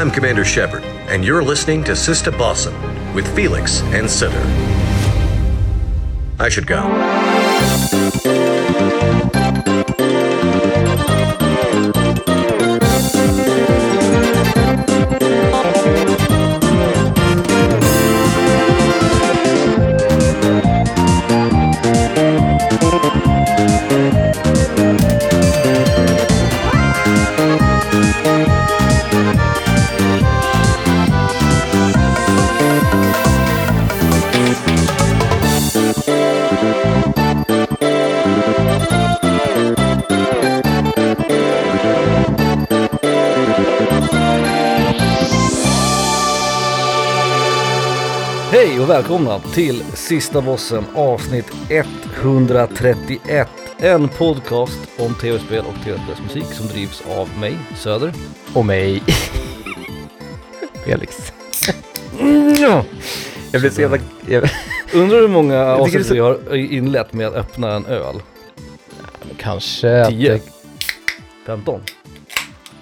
I'm Commander Shepard, and you're listening to Sista Bossum with Felix and Sitter. I should go. Och välkomna till Sista Bossen avsnitt 131. En podcast om tv-spel och tv-spelsmusik som drivs av mig, Söder. Och mig. Felix. Ja. Jag blev så jävla... Jag, Undrar hur många avsnitt så- vi har inlett med att öppna en öl? kanske att 10? det- 15?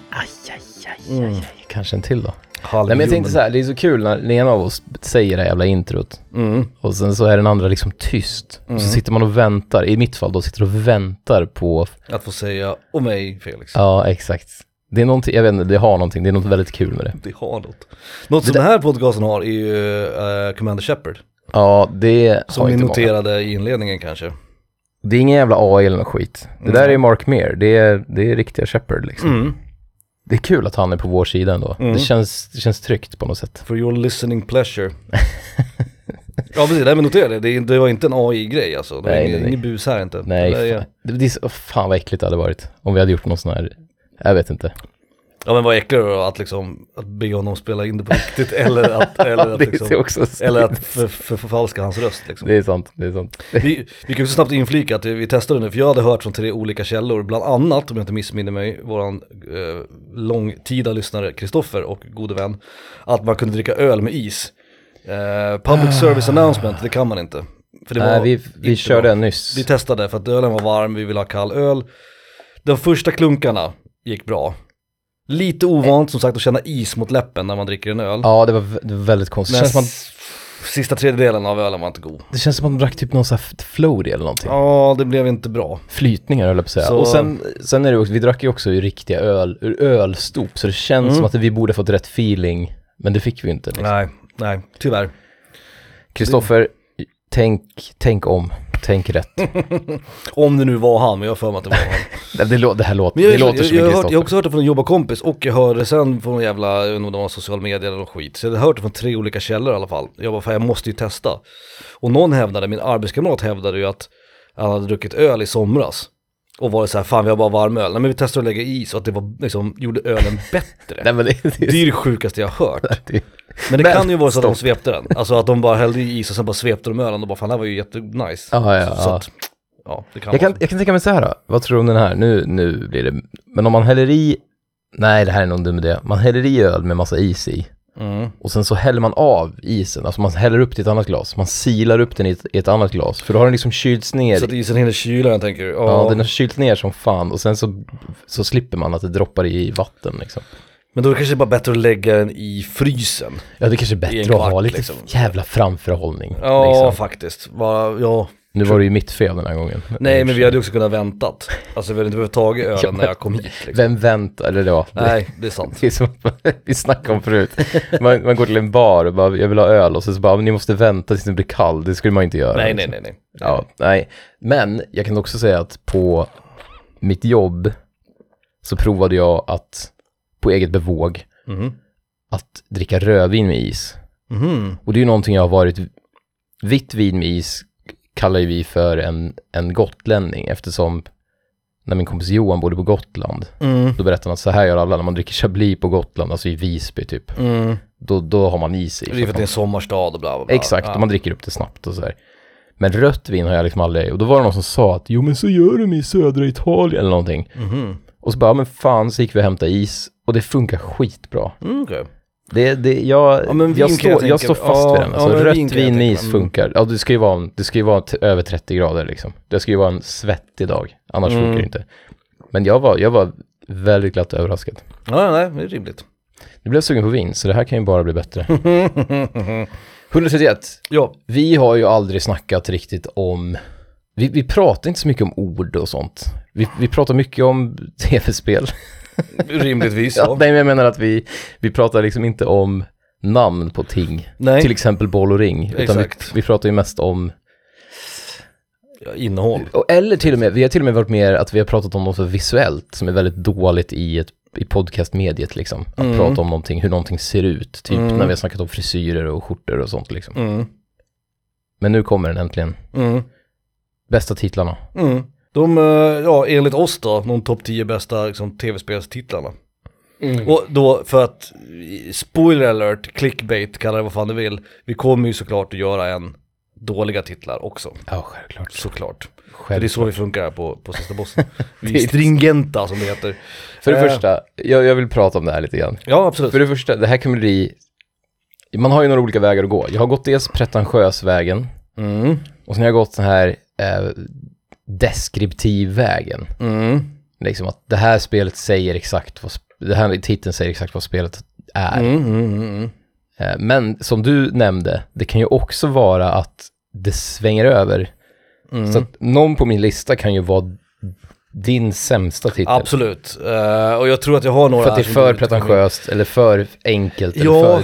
Aj, aj, aj, aj, aj. Kanske en till då. Halv Nej men jag tänkte så här, det är så kul när den ena av oss säger det här jävla introt Mm. och sen så är den andra liksom tyst. Och så sitter man och väntar, i mitt fall då sitter och väntar på, Att få säga, och mig Felix. ja exakt. Det är någonting, jag vet inte, det har någonting, det är något väldigt kul med det. Det har något. Något som den här podcasten har är ju eh, Commander Shepard. Ja, det Som har vi inte många. noterade i inledningen kanske. Det är ingen jävla AI eller något skit. Det där Nej. är Mark Meer, det är, det är riktiga Shepard liksom. Det är kul att han är på vår sida ändå. Mm. Det, känns, det känns tryggt på något sätt. For your listening pleasure. ja precis, nej men notera det. Det, var inte en AI-grej alltså. Det var Nej, ingen, nej, nej. ingen bus här inte. Nej, Det är- fan. Det, det är så, fan vad äckligt det hade varit om vi hade gjort någon sån här, jag vet inte. Ja men vad äckligare då att liksom, att be honom spela in det på riktigt eller att, eller att, liksom, eller att för, för, förfalska hans röst liksom. Det är sant, det är sant. Vi, vi kan också snabbt inflika att vi testade nu, för jag hade hört från tre olika källor, bland annat, om jag inte missminner mig, våran eh, långtida lyssnare Kristoffer och gode vän, att man kunde dricka öl med is. Eh, public service announcement, det kan man inte. För det Ah. Nej, var vi, vi körde bra. nyss. Vi testade för att ölen var varm, vi ville ha kall öl. De första klunkarna gick bra. Lite ovant som sagt att känna is mot läppen när man dricker en öl. Ja, det var, vä- det var väldigt konstigt. Det känns, som att, sista tredjedelen av ölen var inte god. det känns som att man drack typ någon sån här floaty eller någonting. Ja, det blev inte bra. Flytningar höll jag på att säga. Så- Och sen, sen är det också, vi drack ju också ur riktiga öl, ur ölstop, så det känns Mm. som att vi borde fått rätt feeling, men det fick vi inte. Liksom. Nej, nej, tyvärr. Kristoffer, tänk, tänk om, tänk rätt. Om det nu var han, men jag har för mig att det var han. det, det, lå- det här låter, Men jag, det låter jag, som jag, en har hört, jag har också hört det från en jobbarkompis och jag hörde sen från någon jävla, jag vet inte om det var social media eller något skit. Så jag hade hört det från tre olika källor i alla fall. Jag bara, fan jag måste ju testa. Och någon hävdade, min arbetskamrat hävdade ju att han hade druckit öl i somras. Och var det så här, fan vi har bara varm öl. Nej men vi testade att lägga i så att det var liksom, gjorde ölen bättre. Nej men det, det, Det är det sjukaste jag har hört. det, Men det Men, kan ju vara så att de stopp. svepte den. Alltså att de bara hällde i is och sen bara svepte de ölen och bara fan det här var ju jättenice. Ja, ja, så, så ja. att, ja det kan Jag kan, jag kan tänka mig så här då. Vad tror du om den här? Nu, nu blir det... Men om man häller i... Nej, det här är någon dum idé. Man häller i öl med massa is i. Mm. Och sen så häller man av isen. Alltså man häller upp till ett annat glas. Man silar upp den i ett, i ett annat glas. För då har den liksom kylts ner. Så att isen hinner kyla den tänker du? ja, den har kylt ner som fan. Och sen så, så slipper man att det droppar i vatten liksom. Men då är det kanske bara bättre att lägga den i frysen. Ja, det kanske är I bättre en att kvart, ha lite liksom. jävla framförhållning. Ja, liksom. faktiskt. Bara, ja. Nu var det ju mitt fel den här gången. Nej, men vi hade också kunnat väntat. Alltså vi hade inte behövt tagit ölen Ja, när jag kom hit. Liksom. Vem väntar? Eller ja. det- Nej, det är sant. Det är som vi snackade om förut. Man, man går till en bar och bara, jag vill ha öl och så, så bara, men ni måste vänta tills den blir kall. Det skulle man inte göra. Nej, nej, liksom. nej, nej. Ja, nej. Men jag kan också säga att på mitt jobb så provade jag att, på eget bevåg, Mhm. att dricka rödvin med is. Mhm. Och det är ju någonting jag har varit, vitt vin med is kallar ju vi för en, en gotlänning eftersom när min kompis Johan bodde på Gotland, Mm. då berättade han att så här gör alla när man dricker Chablis på Gotland, alltså i Visby typ. Mm. Då, då har man is i. Det är för att det är en sommarstad och bla bla bla. Exakt, Ja. och man dricker upp det snabbt och sådär. Men rött vin har jag liksom aldrig, och då var det någon som sa att jo men så gör de i södra Italien eller någonting. Mhm. Och så bara, men fan så gick vi och hämtade is och det funkar skitbra. Mm, okej. Det, det, jag, Ja, vin jag, står, jag jag, står fast ja, vid den. ja, Alltså, men rött vin med is funkar. Ja, det ska ju vara, det ska ju vara över 30 grader liksom. Det ska ju vara en svettig dag, annars Mm. funkar det inte. Men jag var, jag var väldigt glatt överraskad. Ja, nej, det är rimligt. Nu blev jag sugen på vin, så det här kan ju bara bli bättre. 131. Ja, Vi har ju aldrig snackat riktigt om... Vi, vi pratar inte så mycket om ord och sånt. Vi, vi pratar mycket om tv-spel. Rimligtvis Ja, ja. nej, men jag menar att vi, vi pratar liksom inte om namn på ting. Nej, Till exempel boll och ring. Utan vi, Exakt. vi pratar ju mest om... ja, innehåll. och- Eller till och med, vi har till och med varit mer att vi har pratat om något så visuellt som är väldigt dåligt i ett i podcastmediet liksom. Att Mm. prata om någonting, hur någonting ser ut. Typ Mm. när vi har snackat om frisyrer och skjortor och sånt liksom. Mm. Men nu kommer den äntligen. Mm. Bästa titlarna. Mm. De, eh, ja enligt oss då, de topp 10 bästa liksom, tv-spelstitlarna. Och då för att, spoiler alert, clickbait, kalla det vad fan du vill. Vi kommer ju såklart att göra en dåliga titlar också. Ja, självklart. Såklart. För självklart. det är så vi funkar här på, på sista bossen. Vi är stringenta som det heter. För det Eh. första, jag, jag vill prata om det här lite grann. Ja absolut. För det första, det här kommer bli... Man har ju några olika vägar att gå. Jag har gått dels pretentiös vägen Mm. och sen har jag gått den här eh, deskriptiv vägen. Mm. Liksom att det här spelet säger exakt vad, det här titeln säger exakt vad spelet är. Mm, mm, mm, mm. Eh, men som du nämnde, det kan ju också vara att det svänger över. Så att någon på min lista kan ju vara din sämsta titel. Absolut. Eh, och jag tror att jag har några För att det är för pretentiöst eller för enkelt Ja, eller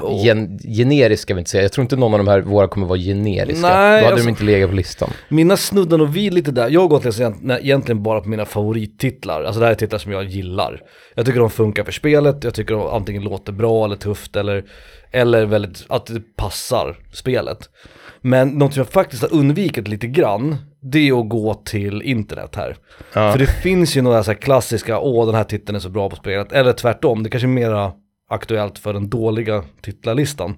för gen generiskt ska vi inte säga. Jag tror inte någon av de här våra kommer vara generiska. Nej, Då hade alltså- de inte legat på listan. Mina snuddar nog vid lite där, jag har gått liksom egent- egentligen bara på mina favorittitlar, alltså det här är titlar som jag gillar. Jag tycker de funkar för spelet, jag tycker de antingen låter bra eller tufft eller, eller väldigt, att det passar spelet. Men något som jag faktiskt har undvikit lite grann, det är att gå till internet här. Ja. För det finns ju några så klassiska, åh den här titeln är så bra på spelet, eller tvärtom, det kanske är mera aktuellt för den dåliga titlarlistan.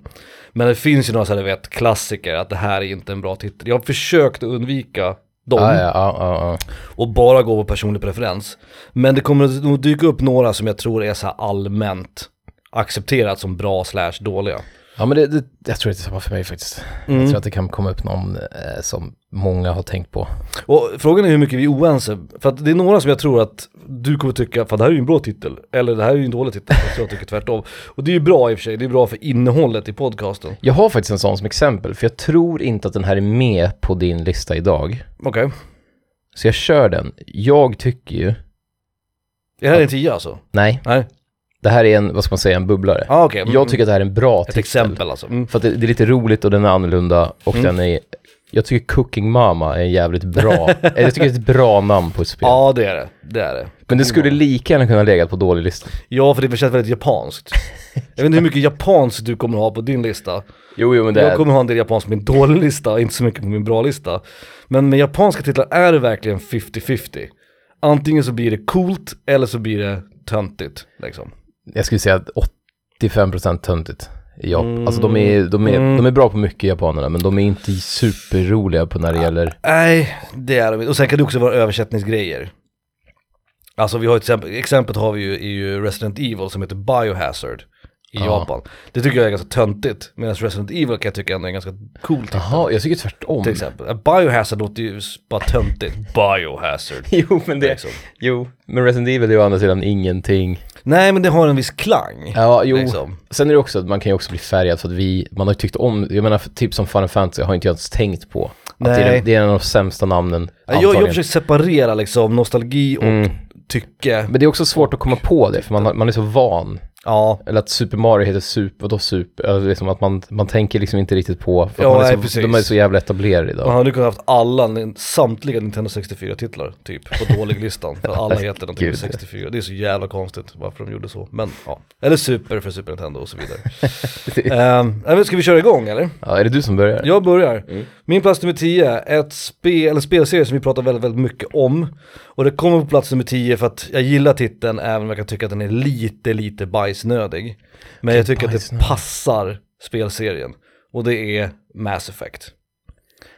Men det finns ju några så här, du vet, klassiker, att det här är inte en bra titel. Jag har försökt att undvika dem Ja, ja, ja, ja. och bara gå på personlig preferens. Men det kommer nog dyka upp några som jag tror är så allmänt accepterat som bra slash dåliga. Ja men det, det, jag tror att det är samma för mig faktiskt. Mm. Jag tror att det kan komma upp någon eh, som många har tänkt på. Och frågan är hur mycket vi är oense. För att det är några som jag tror att du kommer tycka, fan det här är ju en bra titel. Eller det här är ju en dålig titel, fast jag tycker tvärtom. Och det är ju bra i och för sig, det är bra för innehållet i podcasten. Jag har faktiskt en sån som exempel, för jag tror inte att den här är med på din lista idag. Okej. Så jag kör den. Jag tycker ju, Är det här en tia alltså? nej, Nej? Det här är en, vad ska man säga, en bubblare. Ah, okej. Mm. Jag tycker att det här är en bra Ett titel. exempel alltså. Mm. För att det, det är lite roligt och den är annorlunda och Mm. den är, jag tycker Cooking Mama är jävligt bra, jag tycker det är ett bra namn på ett spel. Ja det är det, det är det. Men det skulle lika gärna kunna legat på dålig lista. Ja för det känns väldigt japanskt. Jag vet inte hur mycket japanskt du kommer ha på din lista. Jo, jo, men det Jag är, kommer ha en del japanskt på min dålig lista, inte så mycket på min bra lista. Men med japanska titlar är det verkligen 50-50. Antingen så blir det coolt eller så blir det töntigt liksom. Jag skulle säga att 85% töntigt i Japan. Mm. Alltså de är, de, är, Mm. de är bra på mycket japanerna, men de är inte superroliga på när det gäller... Nej, det är de inte. Och sen kan det också vara översättningsgrejer. Alltså vi har ett exempel, exemplet har vi ju i ju Resident Evil som heter Biohazard i Ja. Japan. Det tycker jag är ganska töntigt, medan Resident Evil kan jag tycka ändå är ganska cool titel. Jaha, jag tycker tvärtom. Till exempel. Biohazard låter ju bara töntigt. Biohazard. Jo, men det... Liksom. Jo, men Resident Evil är ju å andra sidan ingenting. Nej men det har en viss klang. Ja, jo. Liksom. Sen är det också att man kan ju också bli färgad för att vi, man har ju tyckt om, jag menar typ som Final Fantasy har inte jag ens tänkt på. Att det, är, Nej. det är en av de sämsta namnen, Jag, jag antagligen. försöker separera liksom nostalgi och Mm. tycke. Men det är också svårt att komma på det, för man, man är så van. Ja, Eller att Super Mario heter Super, vadå Super? Alltså liksom att man, man tänker liksom inte riktigt på, för Ja, man nej, är så, precis. de är så jävla etablerade man idag. hade kunnat haft alla, samtliga Nintendo 64-titlar typ på dålig-listan. För alla heter Gud. 64. Det är så jävla konstigt varför de gjorde så. Men ja, eller Super för Super Nintendo och så vidare. um, men ska vi köra igång eller? Ja, är det du som börjar? Jag börjar. Mm. Min plats nummer 10, ett spel, eller spelserie som vi pratar väldigt, väldigt mycket om. Och det kommer på plats nummer 10 för att jag gillar titeln även om jag kan tycka att den är lite, lite bajsnödig. Men jag tycker att det passar spelserien. Och det är Mass Effect.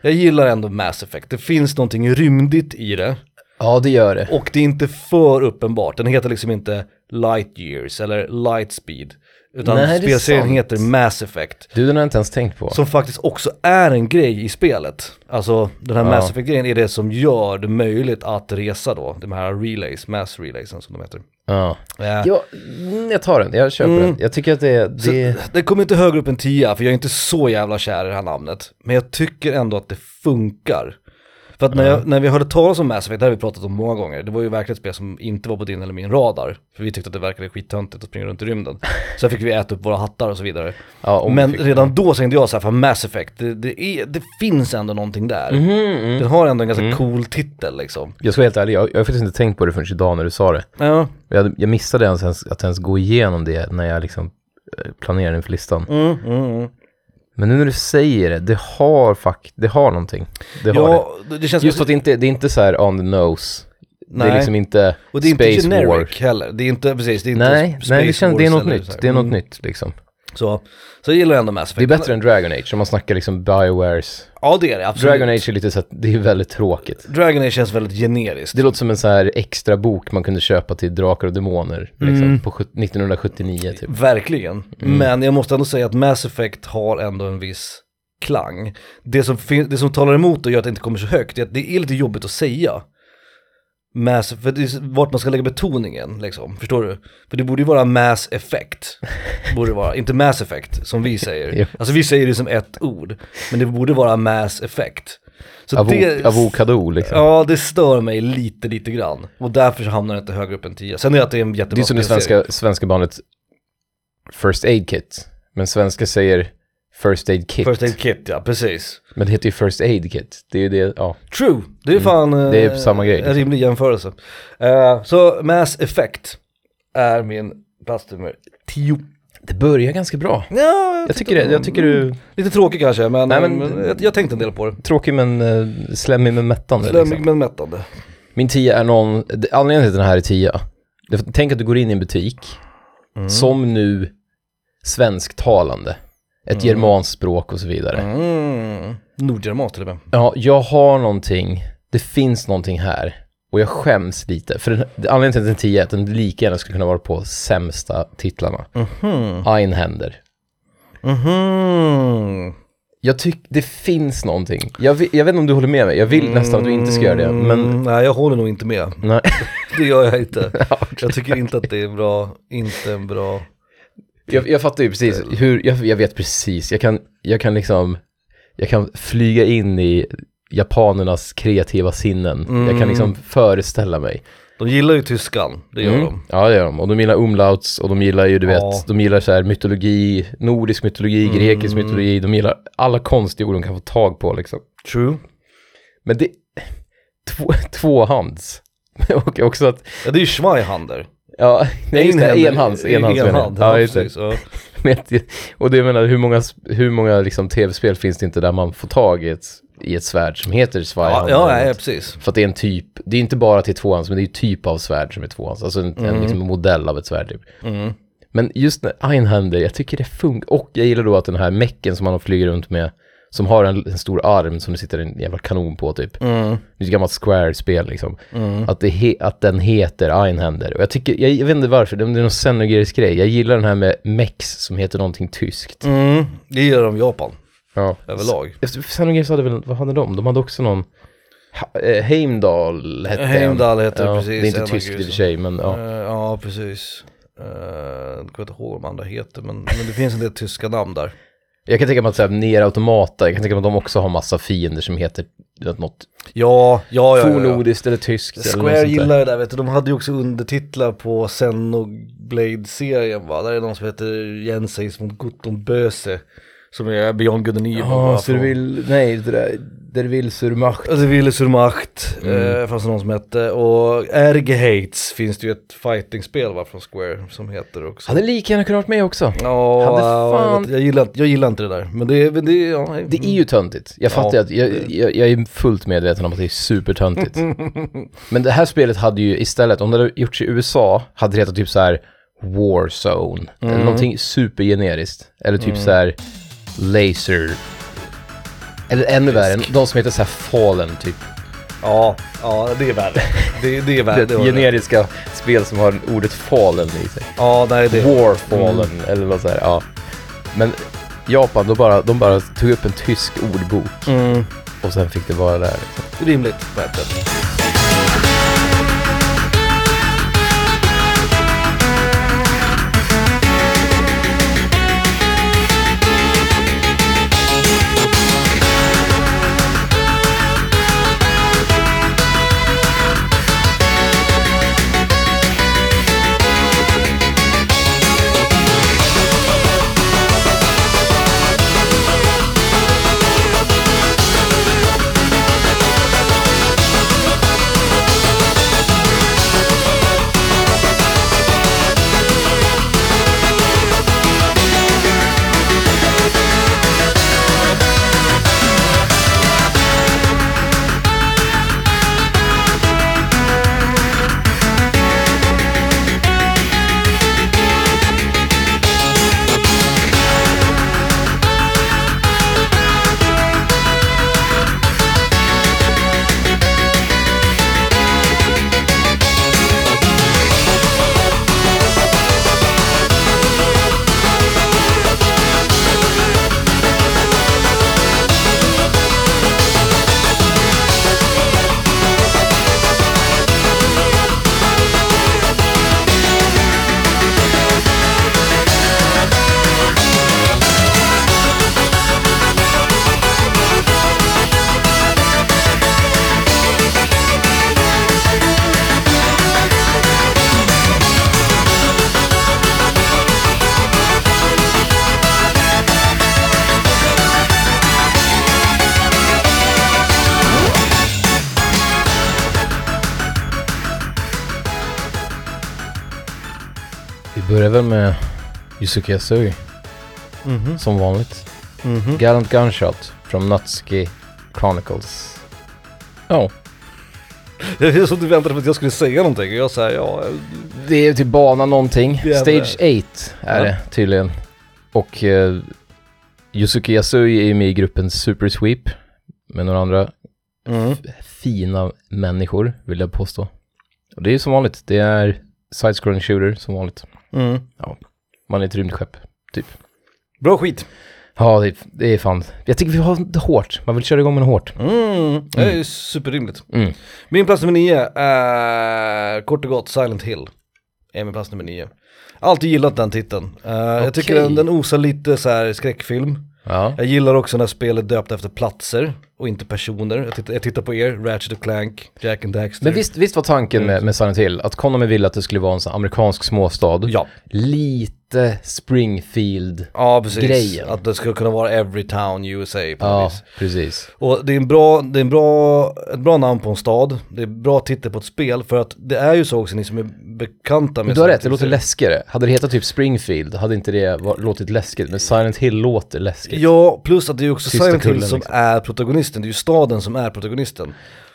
Jag gillar ändå Mass Effect, det finns någonting rymdigt i det. Ja, det gör det. Och det är inte för uppenbart, den heter liksom inte Light Years eller Lightspeed. Utan Nej, spelserien heter Mass Effect. Du, den har jag inte ens tänkt på. Som faktiskt också är en grej i spelet. Alltså den här Ja. Mass Effect-grejen är det som gör det möjligt att resa då. De här relays, mass relaysen som de heter. Ja. Ja. Mm, jag tar den, jag köper Mm. den. Jag tycker att det, Så, det det kommer inte högre upp än 10 för jag är inte så jävla kär i det här namnet. Men jag tycker ändå att det funkar. För att när, jag, när vi hörde talas om Mass Effect, det har vi pratat om många gånger, det var ju verkligen ett spel som inte var på din eller min radar. För vi tyckte att det verkade skittöntigt att springa runt i rymden. Sen fick vi äta upp våra hattar och så vidare. ja, om Men redan då tänkte jag så här, för Mass Effect, det, det, är, det finns ändå någonting där. Mhm, mm. Den har ändå en ganska cool titel liksom. Jag ska vara helt ärlig, jag, jag har faktiskt inte tänkt på det förrän idag när du sa det. Ja, Jag, jag missade ens, ens att ens gå igenom det när jag liksom eh, planerade inför listan. mm, mm, mm. Men nu när du säger det, det har fuck, det har någonting. Det har ja det, det känns det. Just för att det inte, det är inte så här on the nose. Det Nej. är liksom inte och det är inte Space generic War. heller. Det är inte, precis, det är inte Nej, Space nej det, känns, det är något nytt. Det är något Mm. nytt liksom. Så, så jag gillar ändå Mass Effect. Det är bättre än Dragon Age, om man snackar liksom Biowares. Ja det är det, absolut. Dragon Age är lite så att det är väldigt tråkigt. Dragon Age känns väldigt generiskt. Det låter som en så här extra bok man kunde köpa till Drakar och Demoner, liksom, Mm. på sjut- 1979 typ. Verkligen. Mm. Men jag måste ändå säga att Mass Effect har ändå en viss klang. Det som, det som talar emot och gör att det inte kommer så högt är att det är lite jobbigt att säga. Mass, för det är vart man ska lägga betoningen liksom, förstår du? För det borde ju vara Mass Effect, borde det vara, inte Mass Effect som vi säger. Alltså vi säger det som ett ord, men det borde vara Mass Effect. Så Avo- det, avokado liksom. Ja, det stör mig lite, lite grann. Och därför så hamnar det inte högre upp än 10. Sen är det att det är en jättebra Det är som det svenska, svenska bandet First Aid Kit. Men svenska säger First Aid Kit. First Aid Kit, ja precis. Men det heter ju First Aid Kit. Det är ju det, ja. True, det är fan Mm. Det är eh, samma grej, en liksom. rimlig jämförelse. Eh, så Mass Effect är min plats nummer 10. Det börjar ganska bra. Ja, Jag tycker, det, jag tycker du, Lite tråkig kanske, men, Nej, men- men jag, jag tänkte en del på det. tråkig men uh, slemmig men mättande Slemmig liksom. men mättande. Min tia är någon, anledningen till att den här är tia, det är för- tänk att du går in i en butik, Mm. som nu svensktalande, ett germanskt språk och så vidare. Mm. Nordgermanskt till och med. Ja, jag har någonting, det finns någonting här. Och jag skäms lite, för den, anledningen till att den 10 är att den lika gärna skulle kunna vara på sämsta titlarna. Mhm. Einhänder. Mhm. Jag tycker det finns någonting. Jag, vet- jag vet inte om du håller med mig, jag vill nästan att du inte ska göra det, men Mm, nej, jag håller nog inte med. nej. Det gör jag inte. Jag tycker inte att det är bra, inte en bra... Jag, jag fattar ju precis hur, jag, jag vet precis, jag kan, jag kan liksom, jag kan flyga in i japanernas kreativa sinnen. Jag kan liksom föreställa mig. De gillar ju tyskan, det gör Mm. de. Ja det gör de, och de gillar umlauts och de gillar ju du vet, Ja. de gillar så här mytologi, nordisk mytologi, grekisk mytologi, de gillar alla konstord de kan få tag på liksom. True. Men det, två, tvåhands. och också att, Ja, det är ju Schweihander. Ja, nej, just det, enhands, enhands menar jag. enhand, Ja, just det. ja. Och det menar, hur många, hur många liksom tv-spel finns det inte där man får tag i ett, i ett svärd som heter Ja, Zweihand? ja, något? precis. För att det är en typ, det är inte bara till tvåhands, men det är typ av svärd som är tvåhands. Alltså en, en liksom modell av ett svärd typ. Mm. Men just när Einhander, jag tycker det funkar. Och jag gillar då att den här mecken som man flyger runt med, som har en, en stor arm som det sitter en jävla kanon på typ. Mm. Det är ett gammalt Square-spel liksom. Att, det he, att den heter Einhander. Och jag tycker, jag, jag vet inte varför, det, är någon xenogerisk grej. Jag gillar den här med mex som heter någonting tyskt. Mm. Det gillar de i Japan, Ja. överlag. Xenogears hade väl, vad hade de? De hade också någon, eh, Heimdall hette. Heimdall heter det ja, precis, Det är inte tyskt i och för sig, men ja. Eh, ja, precis. Uh, jag kommer inte ihåg vad de andra heter, men, men det finns en del tyska namn där. Jag kan tänka mig att säga Nier Automata, jag kan tänka mig att de också har massa fiender som heter något Ja, ja, ja. fornordiskt eller tyskt. eller Square där. gillar det där vet du, de hade ju också undertitlar på Xenoblade-serien va, där är någon som heter Jenseis mot Gutton Böse, som är Beyond Good and Evil. Ja, vill, nej, det där, der vill sur macht. Ja, Det ville sur Macht, Mm. eh, fanns det någon som hette, och Erge Hates finns det ju ett fighting-spel va, från Square som heter också. Hade lika gärna kunnat varit med också. Ja, hade jag, fan- vet, jag, gillar, inte- jag gillar inte det där, men det, men det, ja, Det är ju töntigt. Jag fattar Ja. att, jag, jag, jag är fullt medveten om att det är supertöntigt. Men det här spelet hade ju istället, om det hade gjorts i USA, hade det hetat typ så här Warzone. Eller någonting supergeneriskt. Eller typ så här Laser. Eller ännu värre, de som heter så här Fallen typ. Ja, ja det är värre. Det, det är värre. Det generiska spel som har ordet fallen i sig. Ja, nej det. War fallen eller något sådär, ja. Men Japan, de bara, de bara tog upp en tysk ordbok Mm, och sen fick det vara där. Liksom. rimligt på ett sätt. Yusuke Yasui, Mhm. som vanligt. Mhm. Gallant Gunshot from Nutski Chronicles. Ja, Det är som du väntade på att jag skulle säga någonting och jag säger ja, det är typ bana någonting. Stage 8 är Ja. det tydligen. Och uh, Yusuke Yasui är med i gruppen Super Sweep med några andra mm. fina människor, vill jag påstå. Och det är som vanligt, det är side-scrolling shooter som vanligt. Mm. Man är ett rymdskepp, typ. Bra skit. Ja, det är, det är fan. Jag tycker vi har det hårt. Man vill köra igång med något hårt. Mm. Det är superrimligt. Mm. Min plats nummer nio är kort och gott Silent Hill. Är min plats nummer nio. Alltid gillat den titeln. Eh, Jag tycker Okej. den, den osar lite så här skräckfilm. Ja. Jag gillar också när spelet är döpt efter platser och inte personer. Jag tittar, jag tittar på er, Ratchet och Clank, Jack and Daxter. Men visst, visst var tanken med, med Silent Hill att Konami ville att det skulle vara en sån amerikansk småstad. Ja, Lite Springfield. ja precis. Grejen. Att det ska kunna vara Every Town USA på Ja, vis. precis. Och det är, en bra, det är en bra, ett bra namn på en stad, det är bra titel på ett spel för att det är ju så också ni som är bekanta med Men du har rätt, det låter läskigare. Hade det hetat typ Springfield hade inte det var, låtit läskigt. Men Silent Hill låter läskigt. Ja, plus att det är också Tysta Silent Hill kullen, som liksom. är protagonisten, det är ju staden som är protagonisten.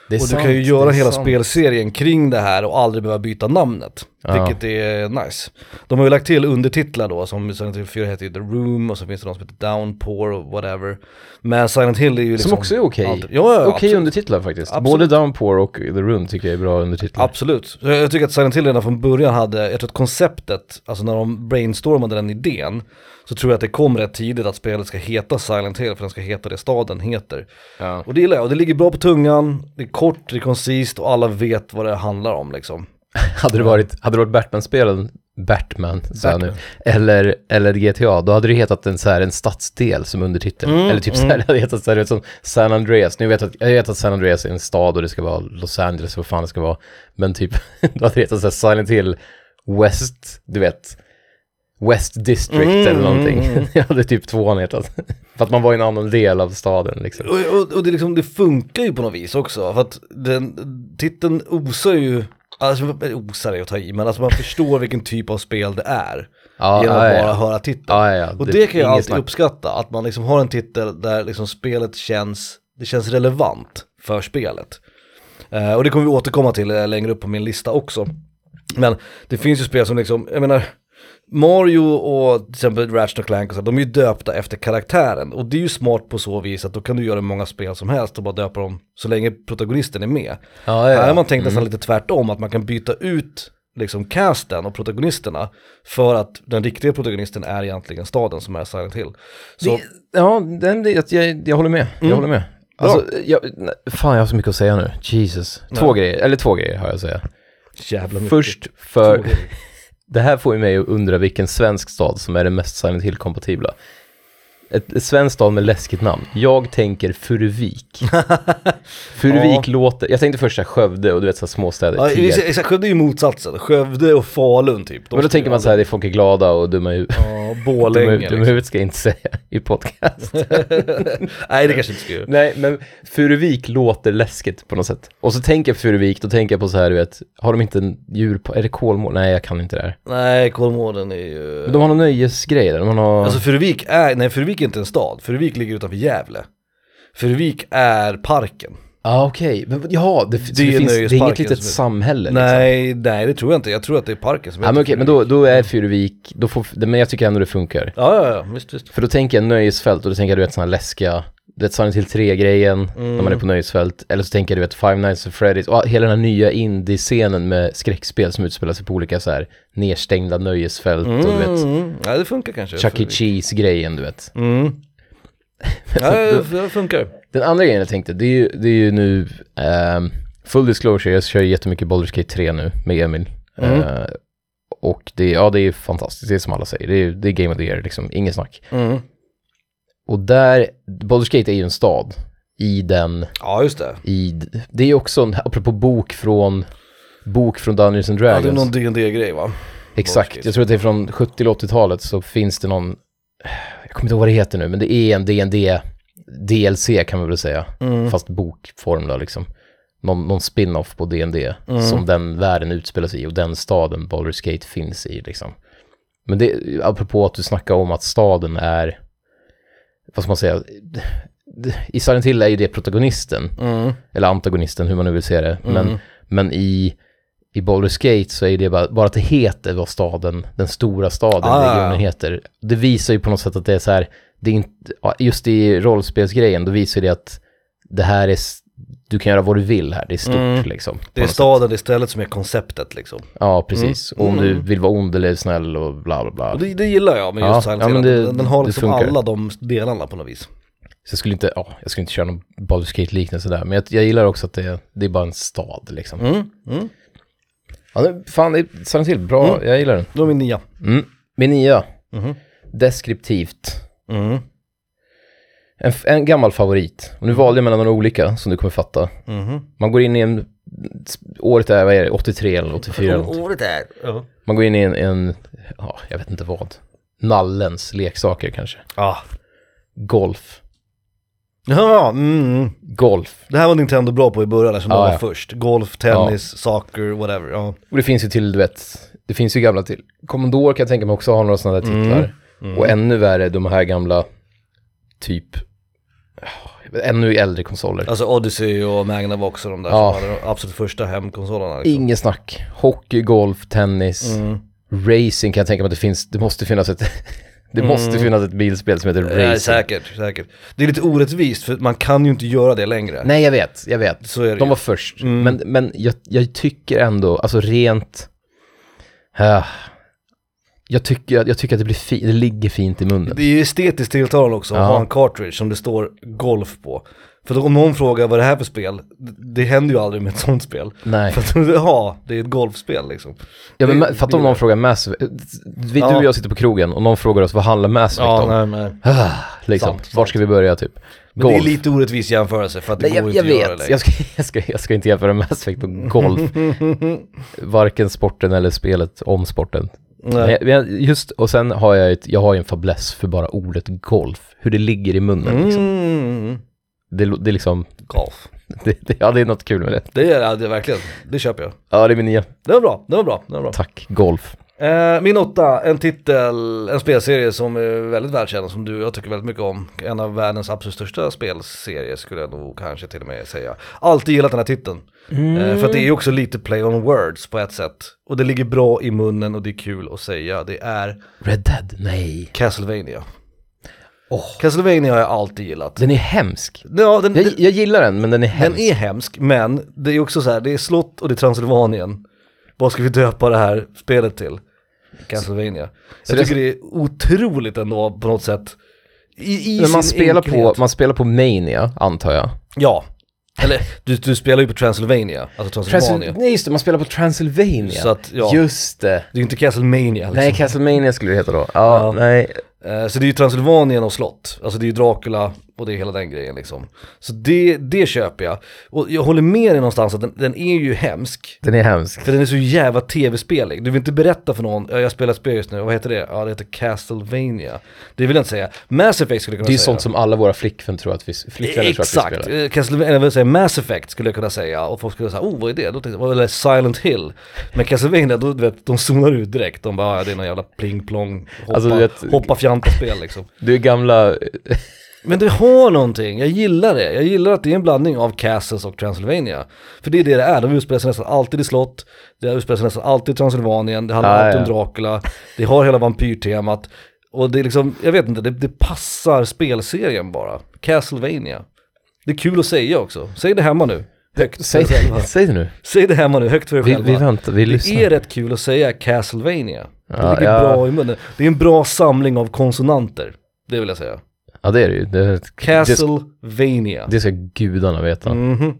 Det är och sant, du kan ju göra hela sant. spelserien kring det här och aldrig behöva byta namnet. Ja. Vilket är nice. De har ju lagt till undertitlar då, som Silent Hill 4 heter The Room och så finns det de som heter Downpour och whatever. Men Silent Hill är ju liksom... Som också är okej. allt- Ja, Okej absolut. undertitlar faktiskt. Absolut. Både Downpour och The Room tycker jag är bra undertitlar. Absolut. Jag tycker att Silent Hill redan från början hade, jag tror att konceptet, alltså när de brainstormade den idén, så tror jag att det kom rätt tidigt att spelet ska heta Silent Hill, för den ska heta det staden heter. Ja. Och det gillar jag, och det ligger bra på tungan, det är kort, det är koncist och alla vet vad det handlar om liksom. Hade det varit, hade det varit Batman-spelen, Batman, jag nu, Batman. eller, eller GTA, då hade det hetat en, så här, en stadsdel som undertitel. Mm, eller typ så här, det hade hetat så här, som San Andreas. Nu vet jag, att, jag vet att San Andreas är en stad och det ska vara Los Angeles, vad fan det ska vara. Men typ, då hade det hetat så här Silent Hill West, du vet, West District Mm, eller någonting. mm, mm. Det hade typ tvåan hetat. För att man var i en annan del av staden liksom. Och, och, och det, liksom, det funkar ju på något vis också, för att den, titeln osar ju, alltså osar är att ta i, men alltså man förstår vilken typ av spel det är. Ja, genom att ja. bara höra titeln. Ja, ja, ja. Och det, kan jag alltid snack. uppskatta, att man liksom har en titel där liksom spelet känns, det känns relevant för spelet. Eh, och det kommer vi återkomma till eh, längre upp på min lista också. Men det finns ju spel som liksom, jag menar, Mario och till exempel Ratchet och Clank och så, de är ju döpta efter karaktären. Och det är ju smart på så vis att då kan du göra hur många spel som helst och bara döpa dem så länge protagonisten är med. Ja, ja, Här har man tänkt nästan lite tvärtom, att man kan byta ut liksom casten och protagonisterna för att den riktiga protagonisten är egentligen staden som är Silent Hill. Så, Det, ja, den, det, jag, jag håller med. Jag Mm. håller med. Alltså, jag, nej, fan jag har så mycket att säga nu. Jesus. Två Ja. grejer, eller två grejer har jag att säga. jävla mycket. Först för det här får ju mig att undra vilken svensk stad som är den mest Silent Hill-kompatibla. Ett, ett svenskt stad med läskigt namn. Jag tänker Furuvik. Furuvik låter, jag tänkte först så här Skövde och du vet så här småstäder. Ja, exakt, Skövde är ju motsatsen, Skövde och Falun typ. Men då tänker man så här, det är folk är glada och dumma i huvudet. Ja, Dumma, Borlänge dumma liksom. huvudet ska jag inte säga i podcast. Nej det kanske inte ska göra. Nej, men Furuvik låter läskigt på något sätt. Och så tänker jag Furuvik, då tänker jag på så här, du vet, har de inte en djur på, är det Kolmården? Nej, jag kan inte det här. Nej, Kolmården är ju... Men de har någon nöjesgrej där, de har... Alltså Furuvik är, nej Furuvik är inte en stad, Furuvik ligger utanför Gävle. Furuvik är parken. Ja, ah, okej. Men ja, det, Det det, finns, det är inget litet samhälle liksom. Nej, nej det tror jag inte, jag tror att det är parken som Ja, men okej, men då, då är Furuvik, då får, men jag tycker ändå det funkar. Ja, ja, ja, visst, visst. För då tänker jag nöjesfält och då tänker jag du vet sådana läskiga, du vet Silent Hill 3-grejen, när man är på nöjesfält. Eller så tänker jag du vet Five Nights at Freddy's och hela den här nya indie-scenen med skräckspel som utspelar sig på olika så här nedstängda nöjesfält och du vet Mm, ja det funkar kanske. Chuck E. Cheese-grejen du vet. Mm. Ja, det funkar. Den andra grejen jag tänkte, det är ju, det är ju nu, ehm, full disclosure, jag kör jättemycket Baldur's Gate 3 nu med Emil. Mm. Eh, och det, ja, det är fantastiskt, det är som alla säger, det är, det är Game of the Year liksom, inget snack. Mm. Och där, Baldur's Gate är ju en stad i den, Ja, just det. i, det är ju också, en, apropå bok från, bok från Dungeons and Ja, Dragons. det är någon dd grej va? Exakt, jag tror att det är från 70 eller 80-talet så finns det någon, jag kommer inte ihåg vad det heter nu, men det är en D&D DLC kan man väl säga, Mm. fast bokform då liksom. Någon, någon spin-off på D&D Mm. som den världen utspelar sig i och den staden Baldur's Gate finns i liksom. Men det, apropå att du snackar om att staden är, vad ska man säga, i Silent Hill är ju det protagonisten, Mm. eller antagonisten hur man nu vill se det, men, Mm. men i, i Baldur's Gate så är det bara, bara att det heter vad staden, den stora staden, Ah. regionen heter. Det visar ju på något sätt att det är så här, det är inte, ja, just i rollspelsgrejen, då visar det att det här är, du kan göra vad du vill här, det är stort Mm. liksom. Det är något sätt. staden istället som är konceptet liksom. Ja, precis. Och om Mm. du vill vara ond eller snäll och bla bla bla. Det, det gillar jag med Ja, just ja, men det- den, den har liksom alla de delarna på något vis. Så jag skulle inte, ja, jag skulle inte köra någon Baldur's Gate-liknelse där, men jag, jag gillar också att det, det är bara en stad liksom. Mm. Mm. Ja, det, fan, det är Silent Hill, bra, Mm. jag gillar den. Då är min nia. Mm. Min nia, Mhm. deskriptivt. Mm. En, en gammal favorit. Och nu valde jag mellan några olika som du kommer fatta. Mhm. Man går in i en, året är, vad är det, 83 eller 84 eller. Året är... Ja. Man går in i en, en, ja, jag vet inte vad. Nallens leksaker kanske. Ah. Golf. Ja, mm. Golf. Det här var Nintendo bra på i början eftersom Ja, de var ja. först. Golf, tennis, soccer, whatever. Ja. Och det finns ju till, du vet, det finns ju gamla till. Commodore kan jag tänka mig också har några sådana där titlar. Mm. Och ännu värre, de här gamla, typ, ännu äldre konsoler. Alltså Odyssey och Magnavox och de där Ja. som hade de absolut första hemkonsolerna. Liksom. Inget snack. Hockey, golf, tennis, Mm. racing kan jag tänka mig att det finns, det måste finnas ett, det måste finnas ett bilspel som heter Mm. Nej, racing. säkert, säkert. Det är lite orättvist för man kan ju inte göra det längre. Nej, jag vet, jag vet. Så är det De ju. var först. Mm. Men, men jag, jag tycker ändå, alltså rent... Uh, jag, tycker, jag tycker att det blir fint, det ligger fint i munnen. Det är ju estetiskt tilltalande också att Ja. ha en cartridge som det står golf på. För då, om någon frågar vad det här är för spel, det, det händer ju aldrig med ett sånt spel. Nej. För att, ja, det är ett golfspel liksom. Ja, men det- fatta om det- någon frågar Mass Effect. Vi, Ja. Du och jag sitter på krogen och någon frågar oss vad handlar Mass Effect Ja, om? nej, nej. Ah, liksom, Sant, vart ska vi börja typ? Men det är lite orättvis jämförelse för att det Nej, går jag, inte jag att göra vet, längre. jag ska, jag, ska, jag ska inte jämföra Mass Effect och golf. Varken sporten eller spelet om sporten. Nej. men just, och sen har jag ett, jag har ju en fäbless för bara ordet golf. Hur det ligger i munnen liksom. Mm. Det, det är liksom, Golf. det, det, ja det är något kul med det. Det är det är verkligen, det köper jag. Ja det är min nya, Det var bra, det var bra, det var bra. tack, golf. Eh, min åtta, en titel, en spelserie som är väldigt välkänd som du och jag tycker väldigt mycket om. En av världens absolut största spelserier skulle jag nog kanske till och med säga. Alltid gillat den här titeln. Eh, för att det är ju också lite play on words på ett sätt. Och det ligger bra i munnen och det är kul att säga. Det är Red Dead? Nej. Castlevania. Castlevania har jag alltid gillat. Den är hemsk. Ja, den, Jag, den, jag gillar den, men den är den hemsk. är hemsk, men det är också så här, det är slott och det är Transylvanien. Vad ska vi döpa det här spelet till? Castlevania. Så jag det- tycker det är otroligt ändå på något sätt. I, i Men man spelar, på, enkelhet. man spelar på Mania, antar jag. Ja. Eller du, du spelar ju på Transylvania, alltså Transylvania. Transyl- Nej just det, man spelar på Transylvania. Så att, ja. Just det. Det är ju inte Castlemania liksom. Nej, Castlevania skulle det heta då. Ja, Ja. nej. Eh, Så det är ju Transylvanien och slott, alltså det är ju Dracula och det är hela den grejen liksom. Så det, det köper jag. Och jag håller med dig någonstans att den, den är ju hemsk. Den är hemsk. För den är så jävla tv-spelig. Du vill inte berätta för någon, ja, jag spelar spel just nu, vad heter det? Ja det heter Castlevania. Det vill jag inte säga. Mass Effect skulle jag kunna Det är ju säga. sånt som alla våra flickvän tror att vi, flickvänner tror att vi Exakt, spelar. Eh, Castlevania, jag vill säga Mass Effect skulle jag kunna säga och folk skulle säga oh vad är det? Då tänkte jag, Eller Silent Hill. Men Castlevania, då, du vet, de zonar ut direkt. De bara, ja, det är någon jävla pling plong, hoppa, Alltså, du vet- hoppa fjanta-spel liksom. Du är gamla, Men det har någonting, jag gillar det. Jag gillar att det är en blandning av Castles och Transylvania. För det är det det är, de utspelar sig nästan alltid i slott, det utspelar sig nästan alltid i Transylvanien, det handlar Ja, alltid ja. om Dracula, det har hela vampyrtemat. Och det är liksom, jag vet inte, det, det passar spelserien bara. Castlevania. Det är kul att säga också. Säg det hemma nu. Högt säg, själva. säg det nu. Säg det hemma nu, högt för er Vi, själva. vi väntar, vi det lyssnar. är rätt kul att säga Castlevania. Det Ja, ligger ja. bra i munnen. Det är en bra samling av konsonanter. Det vill jag säga. Ja det är det ju. Det, det, Castlevania. det ska gudarna veta. Mhm.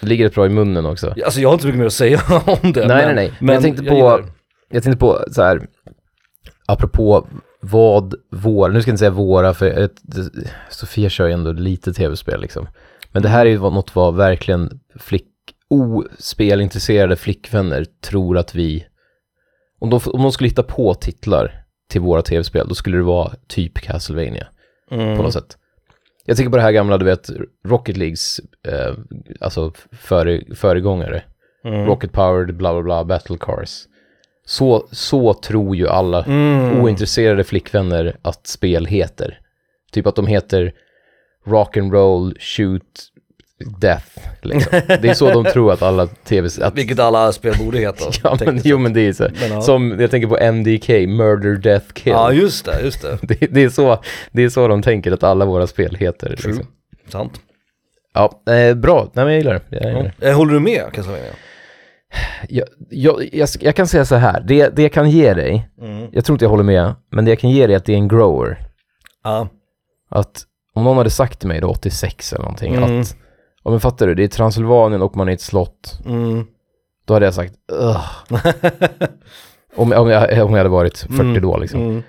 Det ligger rätt bra i munnen också. Alltså jag har inte mycket mer att säga om det. Nej, men, nej, nej. Men jag tänkte på- gillar det. Jag tänkte på så här, apropå vad vår, nu ska jag inte säga våra, för ett, det, Sofia kör ju ändå lite tv-spel liksom. Men det här är ju något vad verkligen flick, ospelintresserade flickvänner tror att vi, om de, om de skulle hitta på titlar till våra tv-spel, då skulle det vara typ Castlevania Mm. på något sätt. Jag tänker på det här gamla, du vet, Rocket Leagues, eh, alltså före, föregångare. Mm. Rocket Powered, bla bla bla, Battle Cars. Så, så tror ju alla Mm. ointresserade flickvänner att spel heter. Typ att de heter Rock and Roll, Shoot, Death. Liksom. Det är så de tror att alla tv... Att, Vilket alla spel borde heta. ja, men, jo men det är så. Men, ja. Som, jag tänker på MDK, Murder, Death, Kill. Ja just det, just det. det, det, är så, det är så de tänker att alla våra spel heter. True. Liksom. Sant. Ja, eh, bra. Nej men jag gillar det. Jag, gillar det. Eh, Håller du med Castlevania? Jag, jag, jag, jag kan säga så här, det, det jag kan ge dig, Mm. jag tror inte jag håller med, men det jag kan ge dig är att det är en grower. Ja. Att om någon hade sagt till mig då 86 eller någonting Mm. att, ja men fattar du, det är Transylvanien och man är i ett slott, Mm. då hade jag sagt om, om, jag, om jag hade varit 40 Mm. då liksom. Mm.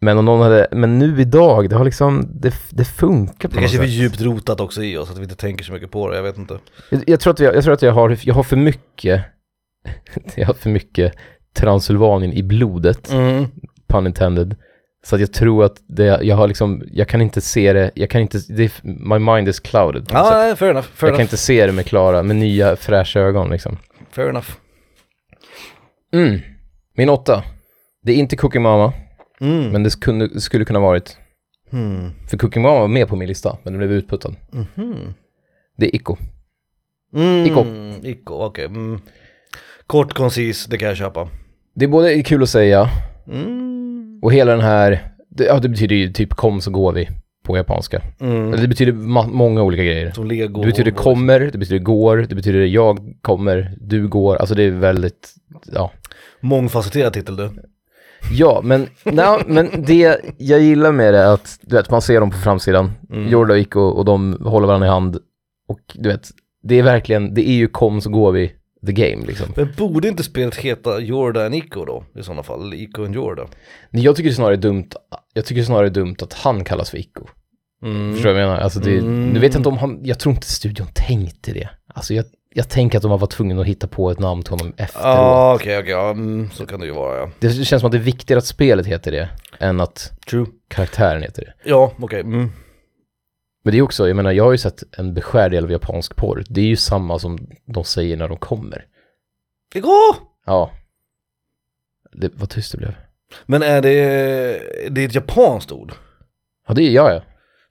Men om någon hade, men nu idag, det har liksom, det, det funkar på Det något kanske är för sätt. djupt rotat också i oss, att vi inte tänker så mycket på det, jag vet inte. Jag, jag tror att jag, jag tror att jag har, jag har för mycket, jag har för mycket Transylvanien i blodet. Mm. pun intended. Så att jag tror att det, jag har liksom, jag kan inte se det, jag kan inte, det, my mind is clouded. Ja, nej, fair enough, fair jag kan enough, inte se det med klara, med nya fräscha ögon liksom. fair enough. Mm. Min åtta. Det är inte Cookie Mama, Mm. men det kunde, skulle kunna varit. Mm. För Cookie Mama var med på min lista, men den blev utputtad. Mhm. Det är Ico. Mm. Ico. Ico, okej. Mm. Kort, koncis, det kan jag köpa. Det är både kul att säga, Mm. Och hela den här, det, ja det betyder ju typ kom så går vi på japanska. Mm. Det betyder många olika grejer. Som lego. Det betyder kommer, det betyder går, det betyder jag kommer, du går. Alltså det är väldigt, ja. Mångfacetterad titel du. Ja, men, nej, men det jag gillar med det är att, du vet, man ser dem på framsidan, Mm. Jorda och Ico, och de håller varandra i hand. Och du vet, det är verkligen, det är ju kom så går vi, the game liksom. Men borde inte spelet heta Jorda and Ico då? I sådana fall, Ico and Jorda. Men Jag tycker snarare dumt, jag tycker snarare dumt att han kallas för Ico. Mm. Förstår du vad jag menar? Alltså det, Mm. nu vet jag inte om han, jag tror inte studion tänkte det. Alltså jag, jag tänker att de har varit tvungna att hitta på ett namn till honom efteråt. Ja, okej, okej, ja, mm, så kan det ju vara ja. Det känns som att det är viktigare att spelet heter det än att True. karaktären heter det. Ja, okej. Mm. Men det är också, jag menar, jag har ju sett en beskärd del av japansk porr. Det är ju samma som de säger när de kommer. Ico! Ja. Det, vad tyst det blev. Men är det, det är ett japanskt ord? Ja, det är ja, ja.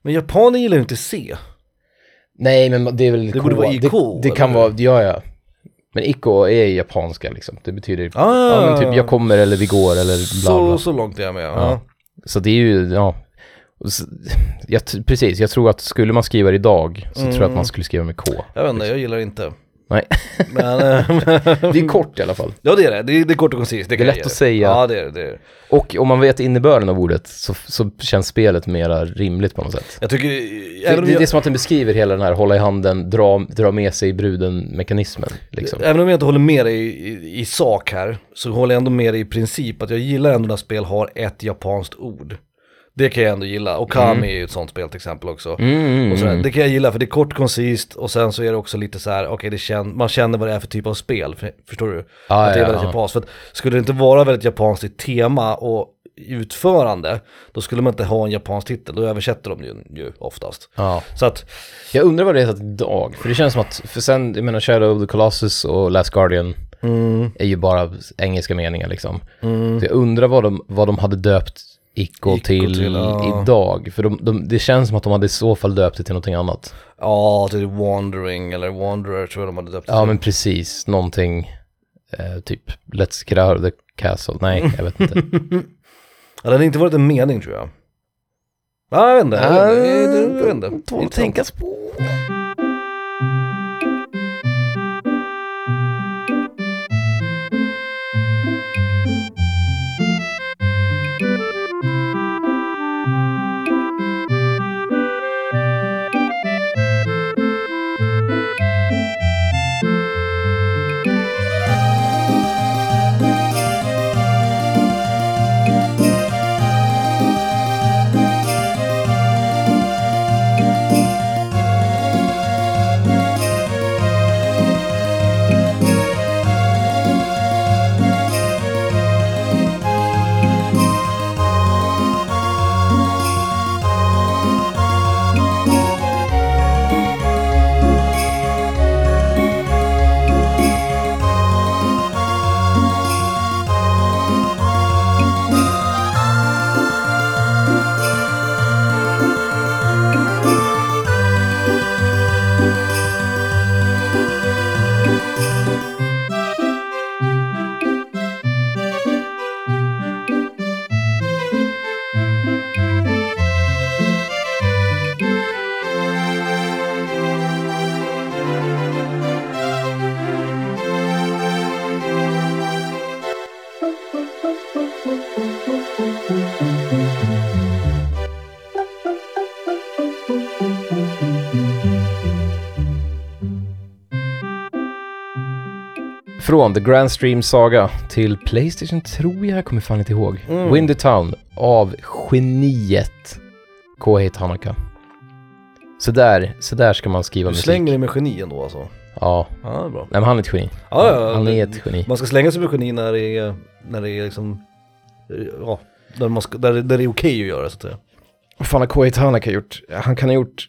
Men japaner gillar ju inte C. Nej, men det är väl Det borde vara Iko, Det, det kan eller? vara, ja, ja. Men Iko är japanska liksom. Det betyder, Ah, ja men typ jag kommer eller vi går eller bla bla. Så, så långt är jag med. Ja. Så det är ju, ja. Jag, precis, jag tror att skulle man skriva det idag så tror jag att man skulle skriva med K. Jag vet inte, jag gillar det inte. Nej. Men, eh, Det är kort i alla fall. ja det är det. Det är, det är kort och koncist. Det, kan är lätt att säga. Ja det är det. det. är det. Och om man vet innebörden av ordet så, så känns spelet mera rimligt på något sätt. Jag tycker, Det, det, jag, det är som att den beskriver hela den här hålla i handen, dra, dra med sig bruden-mekanismen. Liksom. även om jag inte håller med dig i, i, i sak här, så håller jag ändå med dig i princip att jag gillar ändå när spel har ett japanskt ord. Det kan jag ändå gilla. Och Kami är ju ett sånt spel till exempel också. Mm, Och sådär. mm. Det kan jag gilla för det är kort koncist och sen så är det också lite så här, okej det kän- man känner vad det är för typ av spel, för, förstår du? Ja, att det är ja, väldigt ja. japanskt. För att skulle det inte vara väldigt japanskt i tema och utförande, då skulle man inte ha en japansk titel, då översätter de ju, ju oftast. Ja. Så att, Jag undrar vad det heter idag, för det känns som att, för sen, jag menar Shadow of the Colossus och Last Guardian mm, är ju bara engelska meningar liksom. mm, Så jag undrar vad de, vad de hade döpt Ico till, till, ja. idag, för de, de, det känns som att de hade i så fall döpt det till någonting annat. ja, är Wandering eller Wanderer tror jag de hade döpt det Ja till. men precis, någonting, eh, typ Let's get out of the castle, nej jag vet inte. Ja, det hade inte varit en mening tror jag. Ja, jag vet inte. Jag vet inte. Tål att tänkas på. Från The Grand Stream Saga till Playstation tror jag, jag kommer fan inte ihåg. Mm. Windy Town av geniet Kohei Tanaka. Så där, så där ska man skriva Du musik. slänger dig med geni ändå alltså. Ja, Ja, det är bra. nej men han är ett geni. Ja, ja, han är ett geni. Man ska slänga sig med geni när det är, när det är liksom, ja, där, man ska, där, där det är okej att göra så att säga. Vad fan har Kohei Tanaka gjort? Han kan ha gjort...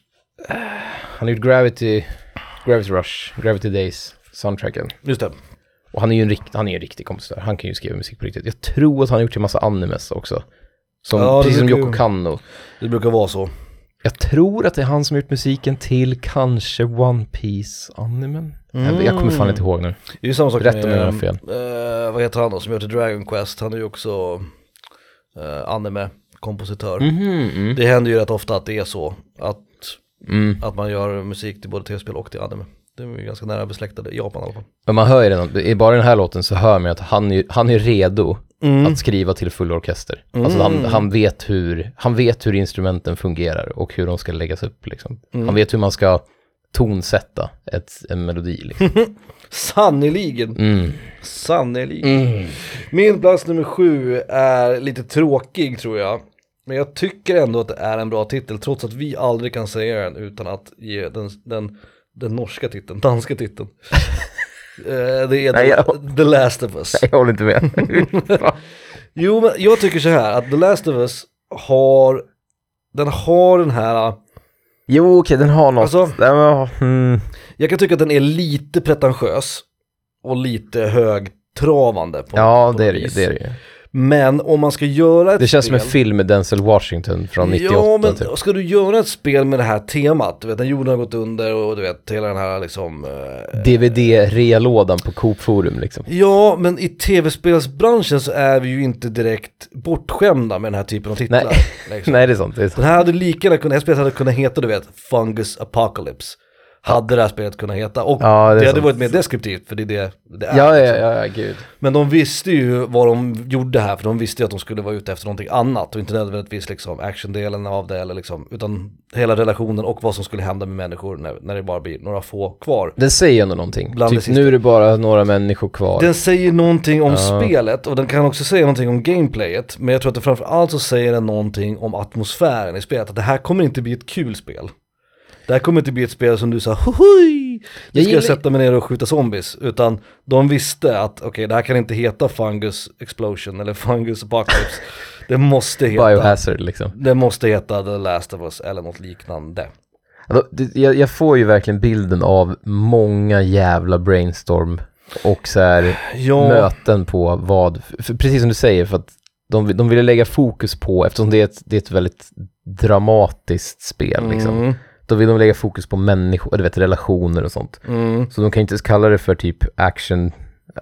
han har gjort Gravity, Gravity Rush, Gravity Days, soundtracken. Just det. Och han är ju en, rikt, han är en riktig kompositör. Han kan ju skriva musik på riktigt. Jag tror att han har gjort en massa animes också. Som, Ja, precis som Yoko Kanno. Det brukar vara så. Jag tror att det är han som har gjort musiken till kanske One Piece animen. Jag, jag kommer fan inte ihåg nu. Det är ju samma sak mig om jag har fel. eh, vad heter han då som gör till Dragon Quest? Han är ju också uh, anime-kompositör. Mhm, Det händer ju rätt ofta att det är så, att, mm. att man gör musik till både tv-spel och till anime. Det är ganska nära besläktade i Japan i alla fall. Men man hör ju redan, i bara den här låten så hör man att han är, han är redo Mm. att skriva till full orkester. Alltså han, han, vet hur, han vet hur instrumenten fungerar och hur de ska läggas upp liksom. Mm. Han vet hur man ska tonsätta ett, en melodi liksom. Sannerligen, Mm. sannerligen. Min plats nummer sju är lite tråkig tror jag. Men jag tycker ändå att det är en bra titel trots att vi aldrig kan säga den utan att ge den, den, den norska titeln, danska titeln. Eh, det är Nej, the, jag- the Last of Us. Jag håller inte med. Jo men jag tycker så här att The Last of Us har, den har den här, jo okej, den har något. Alltså- Nej, men, mm. jag kan tycka att den är lite pretentiös och lite hög högtravande. På, Ja, på det är det. Det, är det, ju. Men om man ska göra ett det känns spel, som en film med Denzel Washington från 98 Ja, men typ. ska du göra ett spel med det här temat, du vet när jorden har gått under och du vet hela den här liksom eh, DVD-realådan på Coop Forum liksom. Ja, men i tv-spelsbranschen så är vi ju inte direkt bortskämda med den här typen av titlar. Nej. liksom. Nej, det är sant. Det är sant. Den här hade lika gärna kunnat, det här spelet hade kunnat heta du vet, Fungus Apocalypse. Hade det här spelet kunnat heta. Och Ja, det det, hade varit mer deskriptivt, för det är det det är. Ja, liksom. ja, ja, ja, gud. Men de visste ju vad de gjorde här, för de visste ju att de skulle vara ute efter någonting annat och inte nödvändigtvis liksom actiondelen av det eller liksom, utan hela relationen och vad som skulle hända med människor när, när det bara blir några få kvar. Den säger ändå någonting. Bland Typ, nu är det bara några människor kvar. Den säger någonting om Ja. spelet och den kan också säga någonting om gameplayet. Men jag tror att det framförallt så säger den någonting om atmosfären i spelet. Att det här kommer inte bli ett kul spel. Det här kommer inte bli ett spel som du sa hohoj, nu ska jag sätta mig ner och skjuta zombies. Utan de visste att okej, det här kan inte heta Fungus Explosion eller Fungus Apocalypse. det måste heta, Biohazard liksom. det måste heta The Last of Us eller något liknande. Alltså, det- jag, jag får ju verkligen bilden av många jävla brainstorm och så här Ja, möten på vad, för precis som du säger, för att de, de ville lägga fokus på, eftersom det är ett, det är ett väldigt dramatiskt spel liksom, mm, då vill de lägga fokus på människor, du vet relationer och sånt. mm. Så de kan inte ens kalla det för typ action,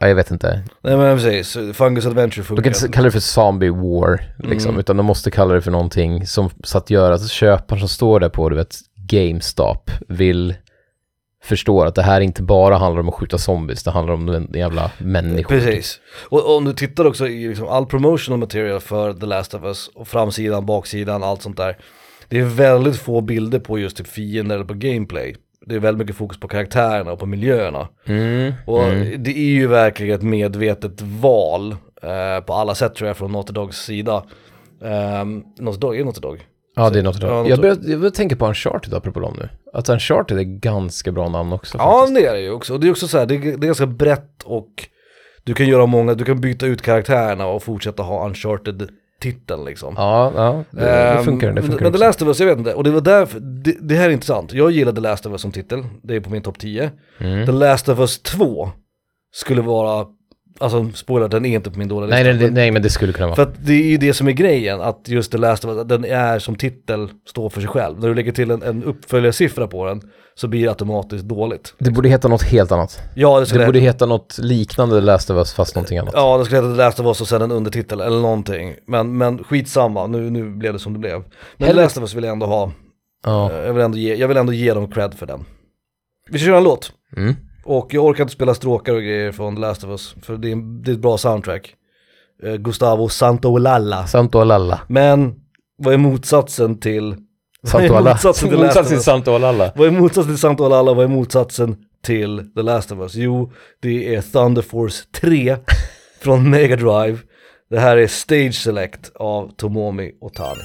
ja, jag vet inte, Nej men precis, Fungus Adventure de funkar. kan inte kalla det för zombie war liksom, Mm. utan de måste kalla det för någonting som, så att göra att köparen som står där på, du vet, GameStop vill förstå att det här inte bara handlar om att skjuta zombies, det handlar om en jävla människor. Precis. Och, och om du tittar också i liksom all promotional material för The Last of Us, och framsidan, baksidan, allt sånt där. Det är väldigt få bilder på just typ fiender eller på gameplay. Det är väldigt mycket fokus på karaktärerna och på miljöerna. Mm. Och mm. det är ju verkligen ett medvetet val eh, på alla sätt tror jag från Naughty Dogs sida. Um, Naughty Dog, är Naughty Dog? Ja, det är något något Jag börjar, jag börjar tänka på Uncharted apropå dem nu. Att Uncharted är ganska bra namn också. Ja, faktiskt. det är det ju också. Och det är också så här, det är, det är ganska brett och du kan göra många, du kan byta ut karaktärerna och fortsätta ha Uncharted-titeln liksom. Ja, ja det, det Ehm, funkar. Det funkar Men The. Last of Us, jag vet inte. Och det var därför, det, det här är intressant. Jag gillar The Last of Us som titel, det är på min topp 10. Mm. The Last of Us 2 skulle vara, alltså spoiler, den är inte på min dåliga Nej, lista. nej, nej, men det skulle kunna För vara. att det är ju det som är grejen, att just The Last of Us, den är som titel, står för sig själv. När du lägger till en, en uppföljarsiffra på den, så blir det automatiskt dåligt. Det borde heta något helt annat. Ja, det Det skulle borde heta något liknande The Last of Us fast någonting annat. Ja, det skulle heta The Last of Us och sen en undertitel eller någonting. Men, men skitsamma, nu, nu blev det som det blev. Men Hellre- The Last of Us vill jag ändå ha. Ja. Eh, Jag vill ändå ge, jag vill ändå ge dem cred för den. Vi ska köra en låt. Mm. Och jag orkar inte spela stråkar och grejer från The Last of Us. För det är, en- det är ett bra soundtrack. Eh, Gustavo Santaolalla. Santo Alalla. Men vad är motsatsen till... vad är Santo Alalla. motsatsen till till. Vad är motsatsen till Santaolalla? Vad är motsatsen till The Last of Us? Jo, det är Thunder Force 3 från Mega Drive. Det här är Stage Select av Tomomi Otani.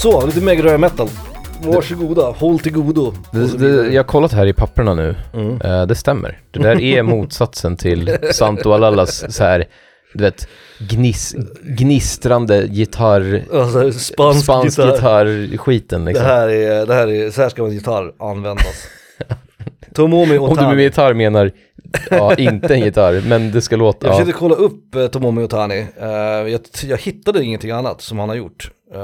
Så, lite Mega Drive Metal. Varsågoda, håll till godo. Det, det, jag har kollat här i papperna nu. Mm. Eh, det stämmer. Det där är motsatsen till Santo Alallas så här, du vet, gnis, gnistrande gitarr, Alltså, spansk, spansk gitarr. gitarr-skiten Det liksom. här är, det här är, så här ska en gitarr användas. Tomomi Om du med Otani. gitarr menar, ja, inte en gitarr, men det ska låta, Jag ja. försökte kolla upp eh, Tomomi Otani. Eh, jag, jag hittade ingenting annat som han har gjort. Eh,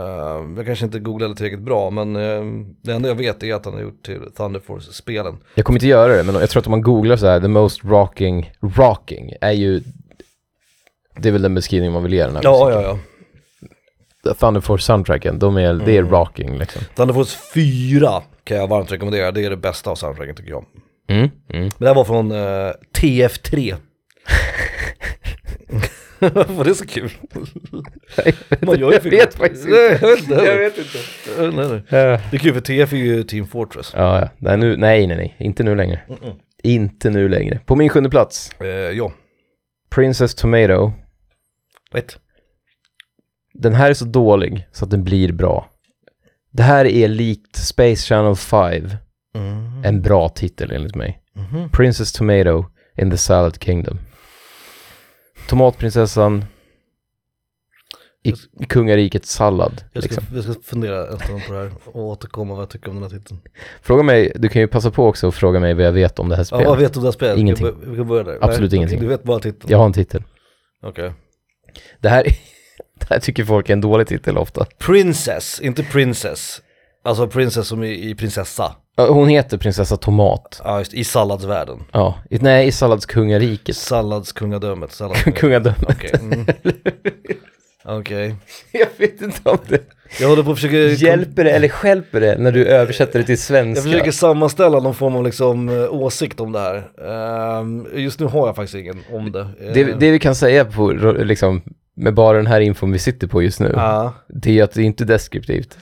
jag kanske inte googlade tillräckligt bra, men eh, det enda jag vet är att han har gjort till Thunder Force-spelen. Jag kommer inte göra det, men jag tror att om man googlar så här, the most rocking, rocking är ju, det är väl den beskrivning man vill ge den här Ja, musiken. ja, ja. Thunder Force-soundtracken, de är, det är rocking liksom. Thunder Force 4 kan jag varmt rekommendera, det är det bästa av soundtracken tycker jag. Mm, mm. Men det här var från eh, TF3. Var det så kul? Man gör ju jag vet faktiskt inte. Jag vet inte. Nej, nej. Det är kul för TF är ju Team Fortress. ja, ja. Nej, nu, nej, nej, nej, inte nu längre. Inte nu längre. På min sjunde plats, Eh, ja, Princess Tomato. vet. Den här är så dålig så att den blir bra. Det här är likt Space Channel 5, Mm. en bra titel enligt mig. Mhm. Princess Tomato in the Salad Kingdom. Tomatprinsessan i, i kungarikets sallad. Jag ska, Liksom. jag ska fundera en stund på det här och återkomma vad jag tycker om den här titeln. Fråga mig, du kan ju passa på också att fråga mig vad jag vet om det här Ja, spelet. vad vet du om det här spelet? Ingenting. Vi kan börja- Vi kan börja där. Absolut Nej, ingenting. Du vet bara titeln? Jag har en titel. Okej. Det här, det här tycker folk är en dålig titel ofta. Princess, inte princess. Alltså princess som i, i prinsessa. Ja, Hon heter prinsessa Tomat. Ja, just i salladsvärlden. Ja, i- nej i salladskungariket. Salladskungadömet. Salladskungadömet. Kungadömet. Okej. Mm. Okej. Jag vet inte om det Jag håller på att försöka... hjälper det eller stjälper det när du översätter det till Jag svenska. försöker sammanställa någon form av liksom eh, åsikt om det här. Ehm, just nu har jag faktiskt ingen om det. Det, Eh, det vi kan säga på, liksom, med bara den här infon vi sitter på just nu, Ja. det är att det inte är deskriptivt.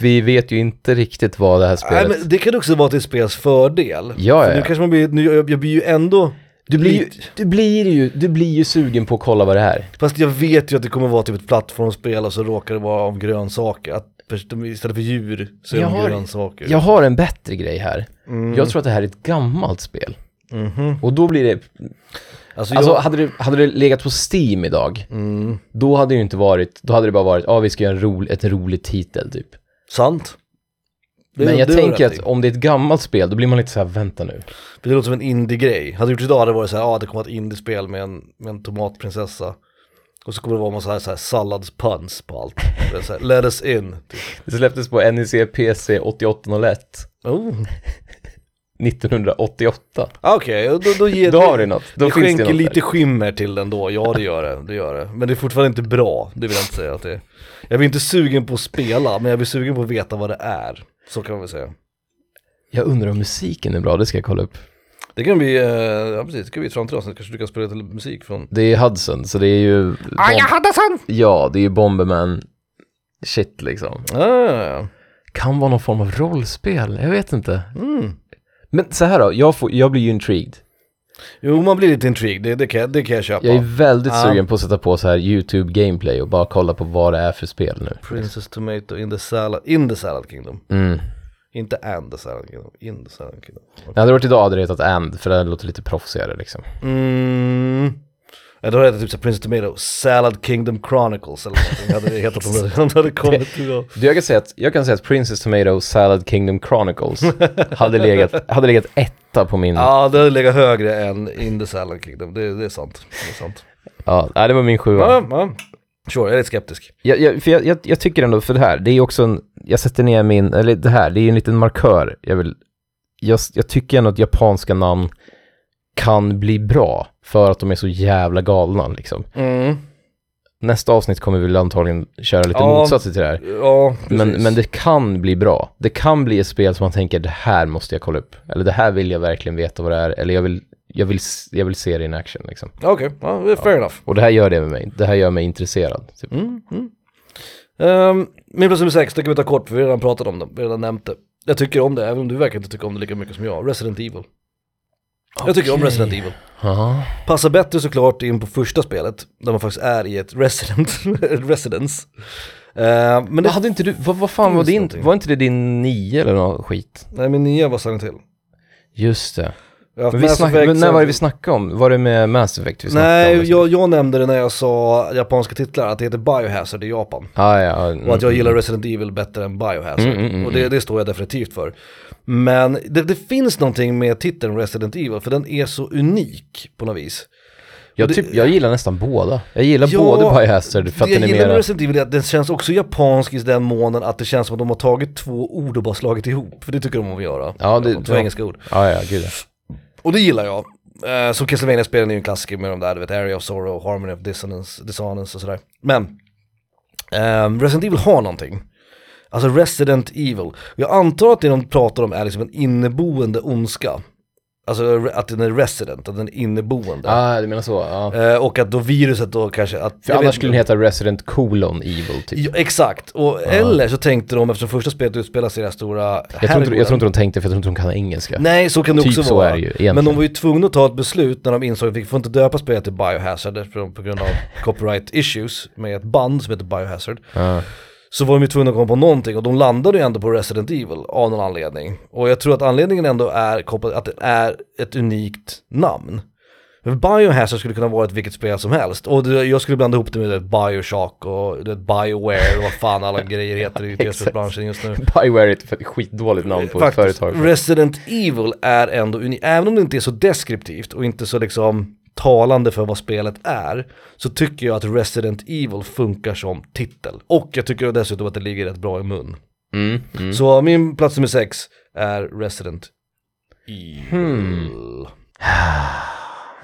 Vi vet ju inte riktigt vad det här Nej, spelet... men det kan också vara till spels fördel. Ja, För ja, nu kanske man blir, nu, jag, jag blir ju ändå, du, blir ju, du, blir ju, du blir ju sugen på att kolla vad det är. fast jag vet ju att det kommer vara typ ett plattformsspel och så råkar det vara om grönsaker. Att istället för djur så är Jag de grönsaker. Jag har en bättre grej här. Mm. Jag tror att det här är ett gammalt spel. Mhm. Och då blir det, Alltså, alltså jag, hade det, hade det legat på Steam idag, mm, då hade det ju inte varit, då hade det bara varit, ja vi ska göra en rolig, ett roligt titel typ. sant. Det- Men jag det tänker rätt att i. om det är ett gammalt spel, då blir man lite så här, vänta nu. För det låter som en indie-grej. Hade det gjorts idag hade det varit så här, ja ah, det kommer ett indie-spel med en, med en tomatprinsessa. Och så kommer det vara massa så här, så här salladspuns på allt. Det är så här, Let us in. Typ. Det släpptes på NEC PC 8801. Oh. 1988. Ah, Okej, och då, då ger Då har det något. Då det finns det skänker något lite där. skimmer till den då, ja det gör det, det gör det. Men det är fortfarande inte bra, det vill jag inte säga att det är. Jag blir inte sugen på att spela, men jag blir sugen på att veta vad det är. Så kan man väl säga. Jag undrar om musiken är bra, det ska jag kolla upp. Det kan bli, eh, ja precis, det kan bli ett framtida avsnitt, kanske du kan spela lite musik från... Det är Hudson, så det är ju... Aja Haddasson! Ja, det är ju Bomberman shit liksom. Ah, ja, ja. Kan vara någon form av rollspel, jag vet inte. Mm. Men så här då, jag, får, jag blir ju intrigued. Jo, man blir lite intrigued, det, det, kan, jag- det kan jag köpa. Jag är väldigt Ja. sugen på att sätta på så här YouTube gameplay och bara kolla på vad det är för spel nu. Princess Tomato in the salad, in the salad kingdom. Mm. Inte and the salad kingdom, in the salad kingdom. Hade det varit idag hade det hetat And, för det låter lite proffsigare liksom. Mm. Ja, då hade det typ så här Princess Tomato, Salad Kingdom Chronicles eller någonting hade det hetat om det, om det hade kommit idag. Du, jag, kan säga att, jag kan säga att Princess Tomato Salad Kingdom Chronicles hade legat, hade legat etta på min... Ja, Ja, det hade legat högre än in the Salad Kingdom, det, det är sant. Det är sant. nej, det var min sjua. Ja, ja. Sure, jag är lite skeptisk. Jag, jag, för jag, jag, jag tycker ändå, för det här, det är också en, jag sätter ner min, eller det här, det är en liten markör. Jag vill, jag, jag tycker ändå att japanska namn kan bli bra, för att de är så jävla galna liksom. Mm. Nästa avsnitt kommer vi antagligen köra lite Ja, motsatser till det här. Ja. Men, men det kan bli bra. Det kan bli ett spel som man tänker, det här måste jag kolla upp. Eller det här vill jag verkligen veta vad det är. Eller jag vill, jag vill, jag vill se det in action liksom. Okej, ja, det är fair enough. Och det här gör det med mig. Det här gör mig intresserad. Typ. Mm, mm. Um, min plats nummer sex, det kan vi ta kort för vi har redan pratat om det, vi har redan nämnt det. Jag tycker om det, även om du verkar inte tycka om det lika mycket som jag. Resident Evil. Jag tycker om. Resident Evil. Ja. Passar bättre såklart in på första spelet, där man faktiskt är i ett resident, residence. Eh, men det, hade inte du, vad, vad fan var din, någonting. var inte det din nio eller något skit? nej min nya var Silent Hill. Just det. Jag Men, vi snack, men när var det vi snackade om? Var det med Mass Effect vi snackade om? Nej, jag, jag nämnde det när jag sa japanska titlar, att det heter Biohazard i Japan. Ah, ja, ja. Och att jag gillar Resident Evil bättre än Biohazard. Mm, mm, mm, och det, det står jag definitivt för. Men det, det finns någonting med titeln Resident Evil, för den är så unik på något vis. jag, typ, jag gillar nästan båda. Jag gillar Ja, både Biohazard för att det den jag är gillar med. Resident Evil är att den känns också japansk i den månen att det känns som att de har tagit två ord och bara slagit ihop. För det tycker de om att göra. Ja, det- Två ja. engelska ord. Ja, ja, gud ja. Och det gillar jag. Uh, så Castlevania-spelen är ju en klassiker med de där, du vet, Area of Sorrow, Harmony of Dissonance, Dissonance och sådär. Men, um, Resident Evil har någonting. Alltså Resident Evil. Jag antar att det de pratar om är liksom en inneboende ondska. Alltså att den är resident, att den är inneboende. Ah, du menar så? Ja. Eh, och att då viruset då kanske... Att, För annars vet- skulle den heta Resident colon Evil typ. Ja, exakt, och, eller så tänkte de eftersom första spelet utspelar sig i här stora Jag tror, inte, jag tror inte de tänkte, för jag tror inte de kan engelska. Nej, så kan det Typ också så vara. är det ju, egentligen. Men de var ju tvungna att ta ett beslut när de insåg att vi får inte döpa spelet till Biohazard för, på grund av copyright issues med ett band som heter Biohazard. Ja. Så var de ju tvungna att komma på någonting och de landade ju ändå på Resident Evil av någon anledning. Och jag tror att anledningen ändå är kopplat att det är ett unikt namn. Biohazard skulle kunna vara ett vilket spel som helst. Och det, jag skulle blanda ihop det med ett Bioshock och det Bioware och vad fan alla grejer heter i tv-spelsbranschen just nu. Bioware är ett skitdåligt namn på ett Faktiskt, företag. Resident Evil är ändå unikt, även om det inte är så deskriptivt och inte så liksom talande för vad spelet är, så tycker jag att Resident Evil funkar som titel. Och jag tycker dessutom att det ligger rätt bra i mun. Mm, mm. Så min plats nummer sex är Resident Evil. Hmm.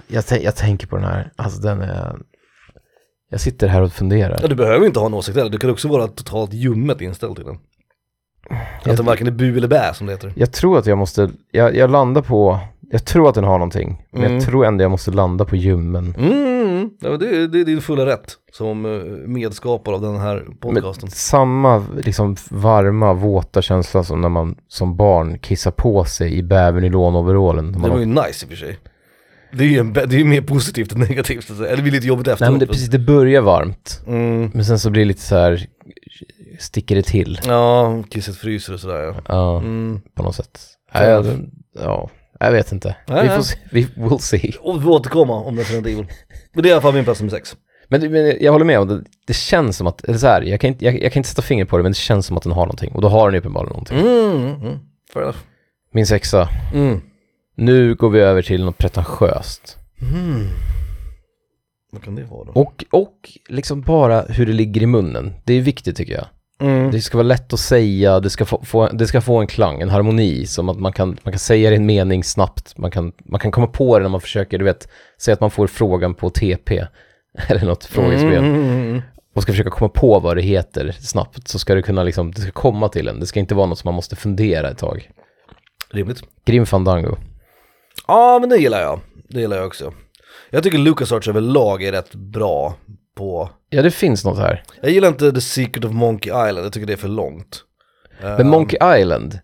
Jag, jag tänker på den här, alltså den är... Jag sitter här och funderar. Ja, du behöver inte ha en åsikt heller, du kan också vara totalt ljummet inställd till den. Att den varken är bu eller bä som det heter. Jag tror att jag måste, jag, jag landar på, jag tror att den har någonting. Men Mm. jag tror ändå jag måste landa på ljummen. Mm, ja, det, det är din fulla rätt som eh, medskapare av den här podcasten. Men samma liksom varma, våta känsla som när man som barn kissar på sig i bävernylonoverallen. Det var ju nice i och för sig. Det är ju en, det är mer positivt än negativt. Eller det blir lite jobbigt Nej efteråt. men det, precis, det börjar varmt. Mm. Men sen så blir det lite så här, sticker det till. Ja, kisset fryser och sådär ja. Ja, Mm. på något sätt. Ja, ja, jag vet inte. Nej, vi nej. får se, vi will see. Och vi får återkomma om Resident Evil. Men det är i alla fall min plats nummer sex. Men, men jag håller med om det, det känns som att, eller så här, jag kan, inte, jag, jag kan inte sätta fingret på det men det känns som att den har någonting. Och då har den uppenbarligen någonting. Mm, mm. Fair enough. Min sexa, Mm. nu går vi över till något pretentiöst. Mm. Vad kan det vara då? Och, och liksom bara hur det ligger i munnen. Det är viktigt tycker jag. Mm. Det ska vara lätt att säga, det ska få, få, det ska få en klang, en harmoni, som att man kan, man kan säga det i en mening snabbt, man kan, man kan komma på det när man försöker, du vet, säga att man får frågan på TP, eller något frågespel, mm. och ska försöka komma på vad det heter snabbt, så ska det kunna liksom, det ska komma till en, det ska inte vara något som man måste fundera ett tag. Rimligt. Grim Fandango. Ja, men det gillar jag. Det gillar jag också. Jag tycker LucasArts överlag är rätt bra på... Ja, det finns något här. Jag gillar inte The Secret of Monkey Island, jag tycker det är för långt. Men Monkey Island,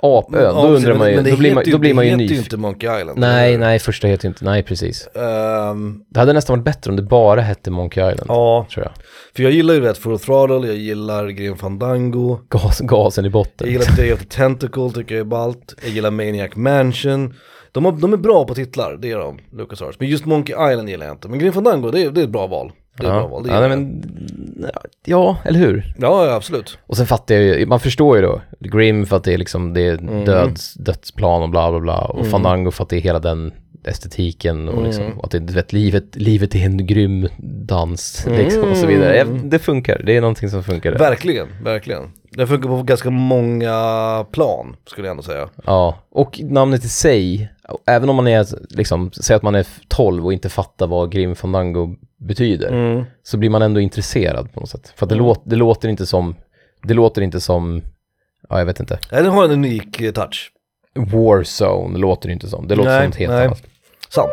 Apön, Ja, då undrar man ju, då blir man, då blir man ju Det heter ju nyfiken. inte Monkey Island. Nej, nej, första heter ju inte, nej precis. Ehm, Det hade nästan varit bättre om det bara hette Monkey Island, ja, tror jag. för jag gillar ju rätt Full Throttle, jag gillar Grim Fandango, Gas, gasen i botten. jag gillar Day of the Tentacle tycker jag är ballt, jag gillar Maniac Mansion. De, har, de är bra på titlar, det är de, LucasArts. Men just Monkey Island gillar jag inte. Men Grim Fandango, det är, det är ett bra val. Det ja, gillar nej, jag. men, ja, eller hur? ja, ja, absolut. Och sen fattar jag ju, man förstår ju då, Grim för att det är liksom, det är Mm. döds, dödsplan och bla bla bla, och Fandango för att det är hela den estetiken och liksom, Mm. att det, du vet, livet, livet är en grym dans, liksom, och så vidare. Ja, Det funkar, det är någonting som funkar. där. Verkligen, verkligen. Det funkar på ganska många plan, skulle jag ändå säga. Ja, och namnet i sig, även om man är, liksom, säg att man är 12 och inte fattar vad Grim Fandango betyder, Mm. så blir man ändå intresserad på något sätt. För att det, låt, det låter inte som, det låter inte som, ja jag vet inte, Nej, den har en unik eh, touch. Warzone låter det inte som. Det låter Nej, som något helt nej. annat. Sant.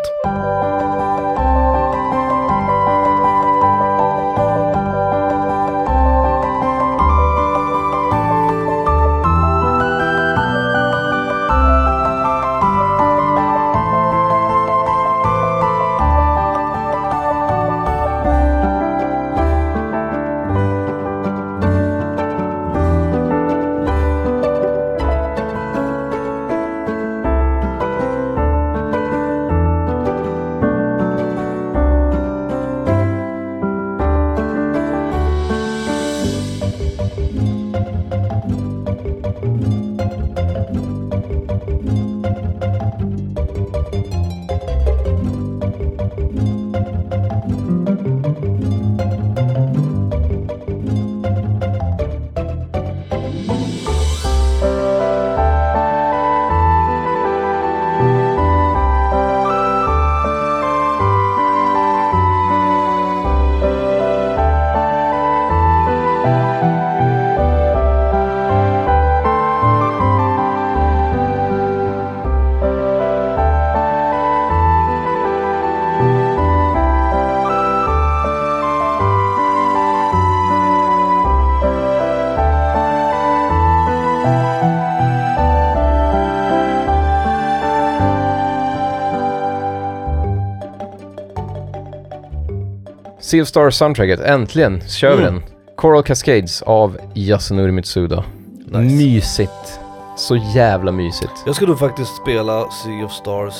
Sea of Stars soundtracket, äntligen kör vi Mm. den. Coral Cascades av Yasunori Mitsuda. Nice. Mysigt. Så jävla mysigt. Jag ska nog faktiskt spela Sea of Stars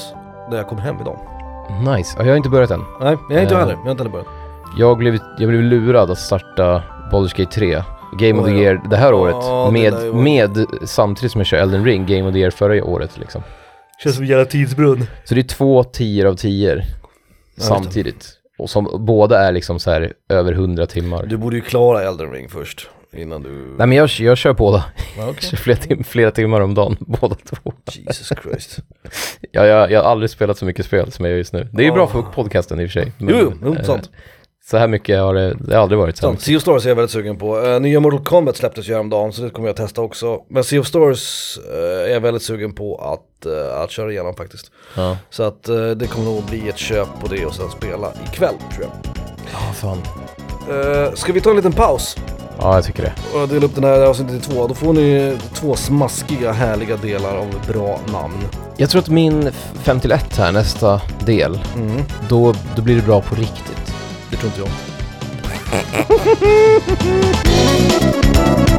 när jag kommer hem idag. Nice. Ja, jag har inte börjat än. Nej, jag är inte Eh. heller. Jag har inte heller börjat. Jag blev, jag blev lurad att starta Baldur's Gate 3, Game of Ja, the ja. Year det här året. Ja, det med, vara- med, samtidigt som jag kör Elden Ring, Game of the Year förra året liksom. Känns som en jävla tidsbrunn. Så det är två tior av tior det. samtidigt. Och som båda är liksom så här över 100 timmar. Du borde ju klara Elden Ring först. Innan du... Nej men jag, jag kör båda. Ja, okej. Kör flera, tim flera timmar om dagen, båda två. Jesus Christ. Jag, jag, jag har aldrig spelat så mycket spel som jag gör just nu. Det är ju bra Ah. för podcasten i och för sig. Jo, jo, jo, eh, sant. Så här mycket har det, det har aldrig varit Sant. Sea of Stars är jag väldigt sugen på. Uh, nya Mortal Kombat släpptes ju häromdagen så det kommer jag testa också. Men Sea of Stars eh, är jag väldigt sugen på att, eh, att köra igenom faktiskt. Ja, Så att eh, det kommer nog bli ett köp på det och sen spela ikväll tror jag. ah, fan. Uh, ska vi ta en liten paus Ja, jag tycker det. och dela upp den här avsnittet i två? Då får ni två smaskiga härliga delar av bra namn. Jag tror att min 5 till 1 här, nästa del, Mm. då, då blir det bra på riktigt. Det tror inte jag.